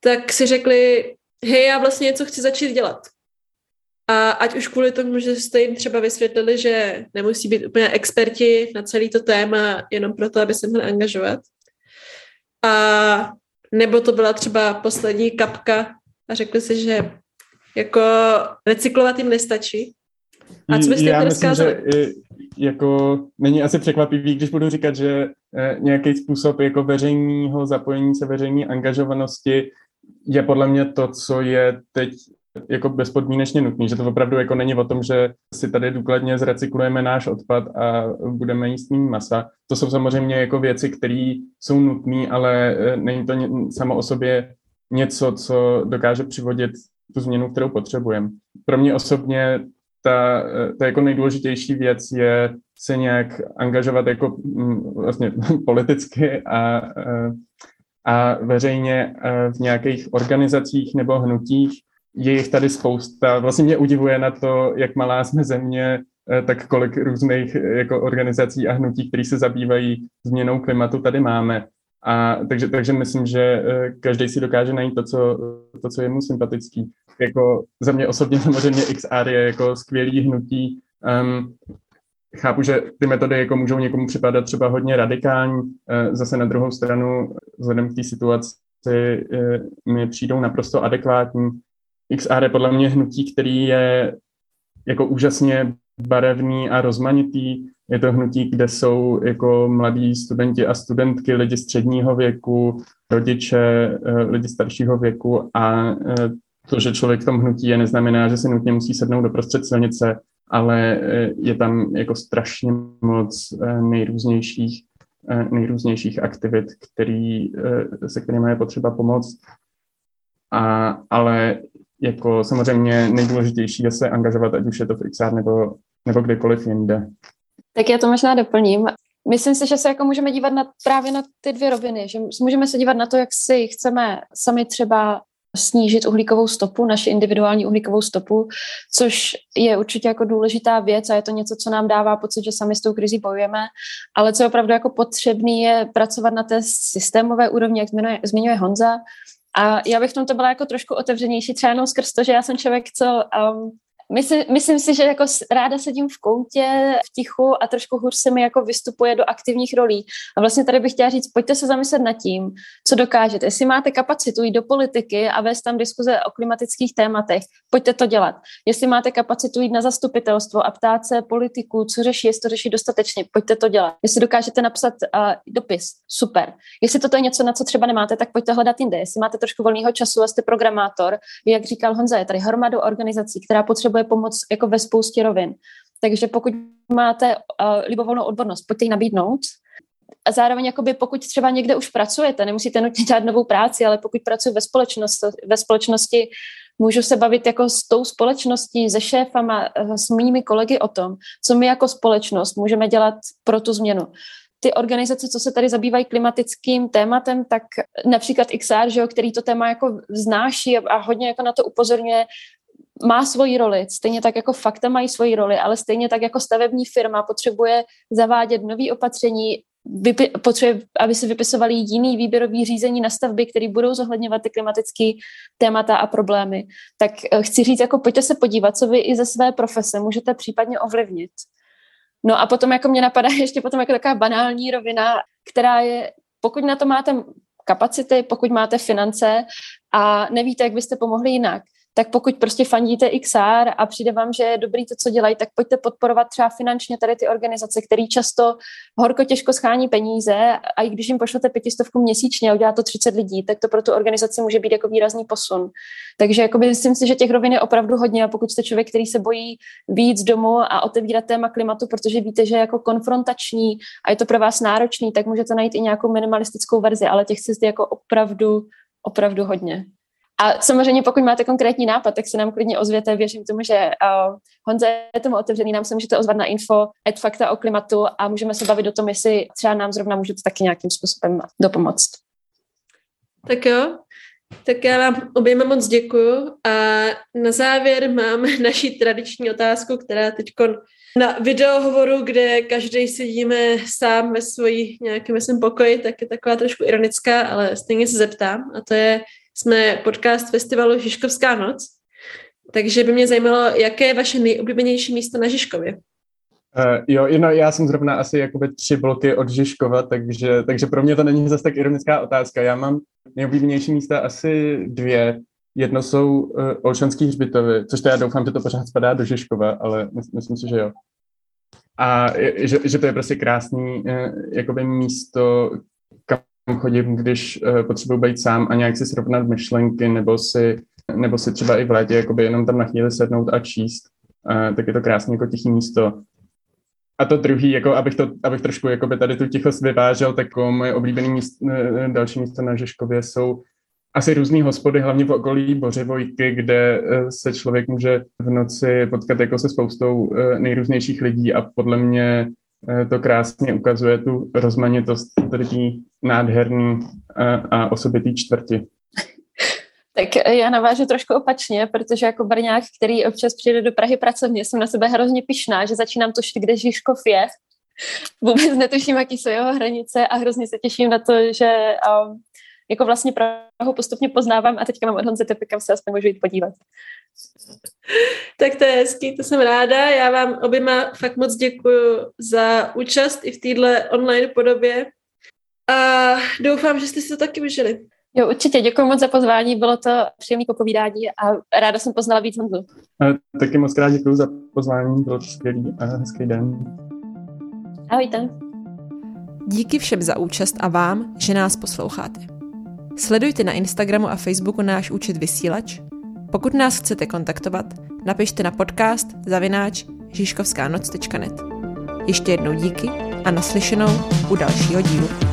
A: tak si řekli, hej, já vlastně něco chci začít dělat. A ať už kvůli tomu, že jste jim třeba vysvětlili, že nemusí být úplně experti na celý to téma jenom proto, aby se mohli angažovat. A nebo to byla třeba poslední kapka a řekli si, že jako recyklovat jim nestačí.
D: A co byste Já myslím, že jako není asi překvapivý, když budu říkat, že eh, nějaký způsob jako veřejného zapojení se, veřejné angažovanosti je podle mě to, co je teď jako bezpodmínečně nutný, že to opravdu jako není o tom, že si tady důkladně zrecyklujeme náš odpad a budeme jíst méně masa. To jsou samozřejmě jako věci, které jsou nutné, ale eh, není to samo o sobě něco, co dokáže přivodit tu změnu, kterou potřebujeme. Pro mě osobně ta, eh, ta jako nejdůležitější věc je se nějak angažovat jako vlastně [LAUGHS] politicky a eh, a veřejně eh, v nějakých organizacích nebo hnutích. Je jich tady spousta. Vlastně mě udivuje na to, jak malá jsme země, eh, tak kolik různých eh, jako organizací a hnutí, které se zabývají změnou klimatu, tady máme. A takže, takže myslím, že každý si dokáže najít to, co, to, co je mu sympatický. Jako za mě osobně samozřejmě XR je jako skvělý hnutí. Um, chápu, že ty metody jako můžou někomu připadat třeba hodně radikální, eh, zase na druhou stranu vzhledem k té situaci eh, mi přijdou naprosto adekvátní. XR je podle mě hnutí, který je jako úžasně barevný a rozmanitý. Je to hnutí, kde jsou jako mladí studenti a studentky, lidi středního věku, rodiče, eh, lidi staršího věku a to, že člověk v tom hnutí je, neznamená, že se nutně musí sednout do prostřed silnice ale eh, je tam jako strašně moc eh, nejrůznějších, eh, nejrůznějších aktivit, který, se kterými je potřeba pomoct. A, ale jako samozřejmě nejdůležitější je se angažovat, ať už je to v XR nebo, nebo kdekoliv jinde.
C: Tak já to možná doplním. Myslím si, že se jako můžeme dívat na, právě na ty dvě roviny, že můžeme se dívat na to, jak si chceme sami třeba snížit uhlíkovou stopu, naši individuální uhlíkovou stopu, což je určitě jako důležitá věc a je to něco, co nám dává pocit, že sami s tou krizí bojujeme, ale co je opravdu jako potřebný je pracovat na té systémové úrovni, jak zmiňuje, Honza, a já bych v tomto byla jako trošku otevřenější, třeba jenom skrz to, že já jsem člověk, co um, Myslím, myslím si, že jako ráda sedím v koutě, v tichu a trošku hůř se mi jako vystupuje do aktivních rolí. A vlastně tady bych chtěla říct, pojďte se zamyslet nad tím, co dokážete. Jestli máte kapacitu jít do politiky a vést tam diskuze o klimatických tématech, pojďte to dělat. Jestli máte kapacitu jít na zastupitelstvo a ptát se politiků, co řeší, jestli to řeší dostatečně, pojďte to dělat. Jestli dokážete napsat uh, dopis, super. Jestli toto je něco, na co třeba nemáte, tak pojďte hledat jinde. Jestli máte trošku volného času a jste programátor, jak říkal Honza, je tady hromadu organizací, která potřebuje potřebuje pomoc jako ve spoustě rovin. Takže pokud máte uh, libovolnou odbornost, pojďte ji nabídnout. A zároveň, jakoby, pokud třeba někde už pracujete, nemusíte nutně dělat novou práci, ale pokud pracuji ve společnosti, ve společnosti můžu se bavit jako s tou společností, se šéfama, eh, s mými kolegy o tom, co my jako společnost můžeme dělat pro tu změnu. ty organizace, co se tady zabývají klimatickým tématem, tak například XR, že jo, který to téma jako znáší a hodně jako na to upozorňuje, má svoji roli, stejně tak jako fakta mají svoji roli, ale stejně tak jako stavební firma potřebuje zavádět nové opatření, vypi- potřebuje, aby se vypisovaly jiný výběrový řízení na stavby, které budou zohledňovat ty klimatické témata a problémy. Tak eh, chci říct, jako pojďte se podívat, co vy i ze své profese můžete případně ovlivnit. No a potom jako mě napadá [LAUGHS] ještě potom jako taková banální rovina, která je, pokud na to máte kapacity, pokud máte finance a nevíte, jak byste pomohli jinak, tak pokud prostě fandíte XR a přijde vám, že je dobrý to, co dělají, tak pojďte podporovat třeba finančně tady ty organizace, které často horko těžko schání peníze a i když jim pošlete pětistovku měsíčně a udělá to 30 lidí, tak to pro tu organizaci může být jako výrazný posun. Takže jako myslím si, že těch rovin je opravdu hodně a pokud jste člověk, který se bojí víc domů a otevírat téma klimatu, protože víte, že je jako konfrontační a je to pro vás náročný, tak můžete najít i nějakou minimalistickou verzi, ale těch cest je jako opravdu, opravdu hodně. A samozřejmě, pokud máte konkrétní nápad, tak se nám klidně ozvěte. Věřím tomu, že uh, Honza je tomu otevřený, nám se můžete ozvat na info at fakta o klimatu a můžeme se bavit o tom, jestli třeba nám zrovna můžete taky nějakým způsobem dopomoct.
A: Tak jo, tak já vám oběma moc děkuju a na závěr máme [LAUGHS] naši tradiční otázku, která teď na videohovoru, kde každý sedíme sám ve svojí nějakém svém pokoji, tak je taková trošku ironická, ale stejně se zeptám a to je, jsme podcast festivalu Žižkovská noc, takže by mě zajímalo, jaké je vaše nejoblíbenější místo na Žižkově?
D: Uh, jo, no, já jsem zrovna asi jakoby tři bloky od Žižkova, takže, takže pro mě to není zase tak ironická otázka. Já mám nejoblíbenější místa asi dvě. Jedno jsou uh, Olšanský hřbitovy, což to já doufám, že to pořád spadá do Žižkova, ale myslím si, že jo. A že, že to je prostě krásný uh, jakoby místo, chodím, když uh, potřebuji být sám a nějak si srovnat myšlenky, nebo si, nebo si třeba i v létě jakoby jenom tam na chvíli sednout a číst, uh, tak je to krásně jako tichý místo. A to druhý, jako abych, to, abych trošku jakoby tady tu tichost vyvážel, tak moje oblíbené míst, uh, další místo na Žeškově jsou asi různé hospody, hlavně v okolí Bořivojky, kde se člověk může v noci potkat jako se spoustou nejrůznějších lidí a podle mě Eh, to krásně ukazuje tu rozmanitost tady nádherný a, a osobitý čtvrti. [LAUGHS]
C: Tak já navážu trošku opačně, protože jako Brňák, který občas přijde do Prahy pracovně, jsem na sebe hrozně pišná, že začínám tušit, kde Žižkov je. [LAUGHS] Vůbec netuším, jaký jsou jeho hranice a hrozně se těším na to, že jako vlastně Prahu postupně poznávám a teďka mám od Honze Tepy, kam se aspoň můžu jít podívat.
A: Tak to je hezký, to jsem ráda. Já vám oběma fakt moc děkuji za účast i v této online podobě a doufám, že jste si to taky užili.
C: Jo, určitě. Děkuji moc za pozvání, bylo to příjemné popovídání a ráda jsem poznala víc Honzu.
D: Taky moc krát děkuji za pozvání, bylo to skvělý a hezký den.
C: Ahojte.
E: Díky všem za účast a vám, že nás posloucháte. Sledujte na Instagramu a Facebooku náš účet Vysílač. Pokud nás chcete kontaktovat, napište na podcast zavináč žižkovskánoc.net. Ještě jednou díky a naslyšenou u dalšího dílu.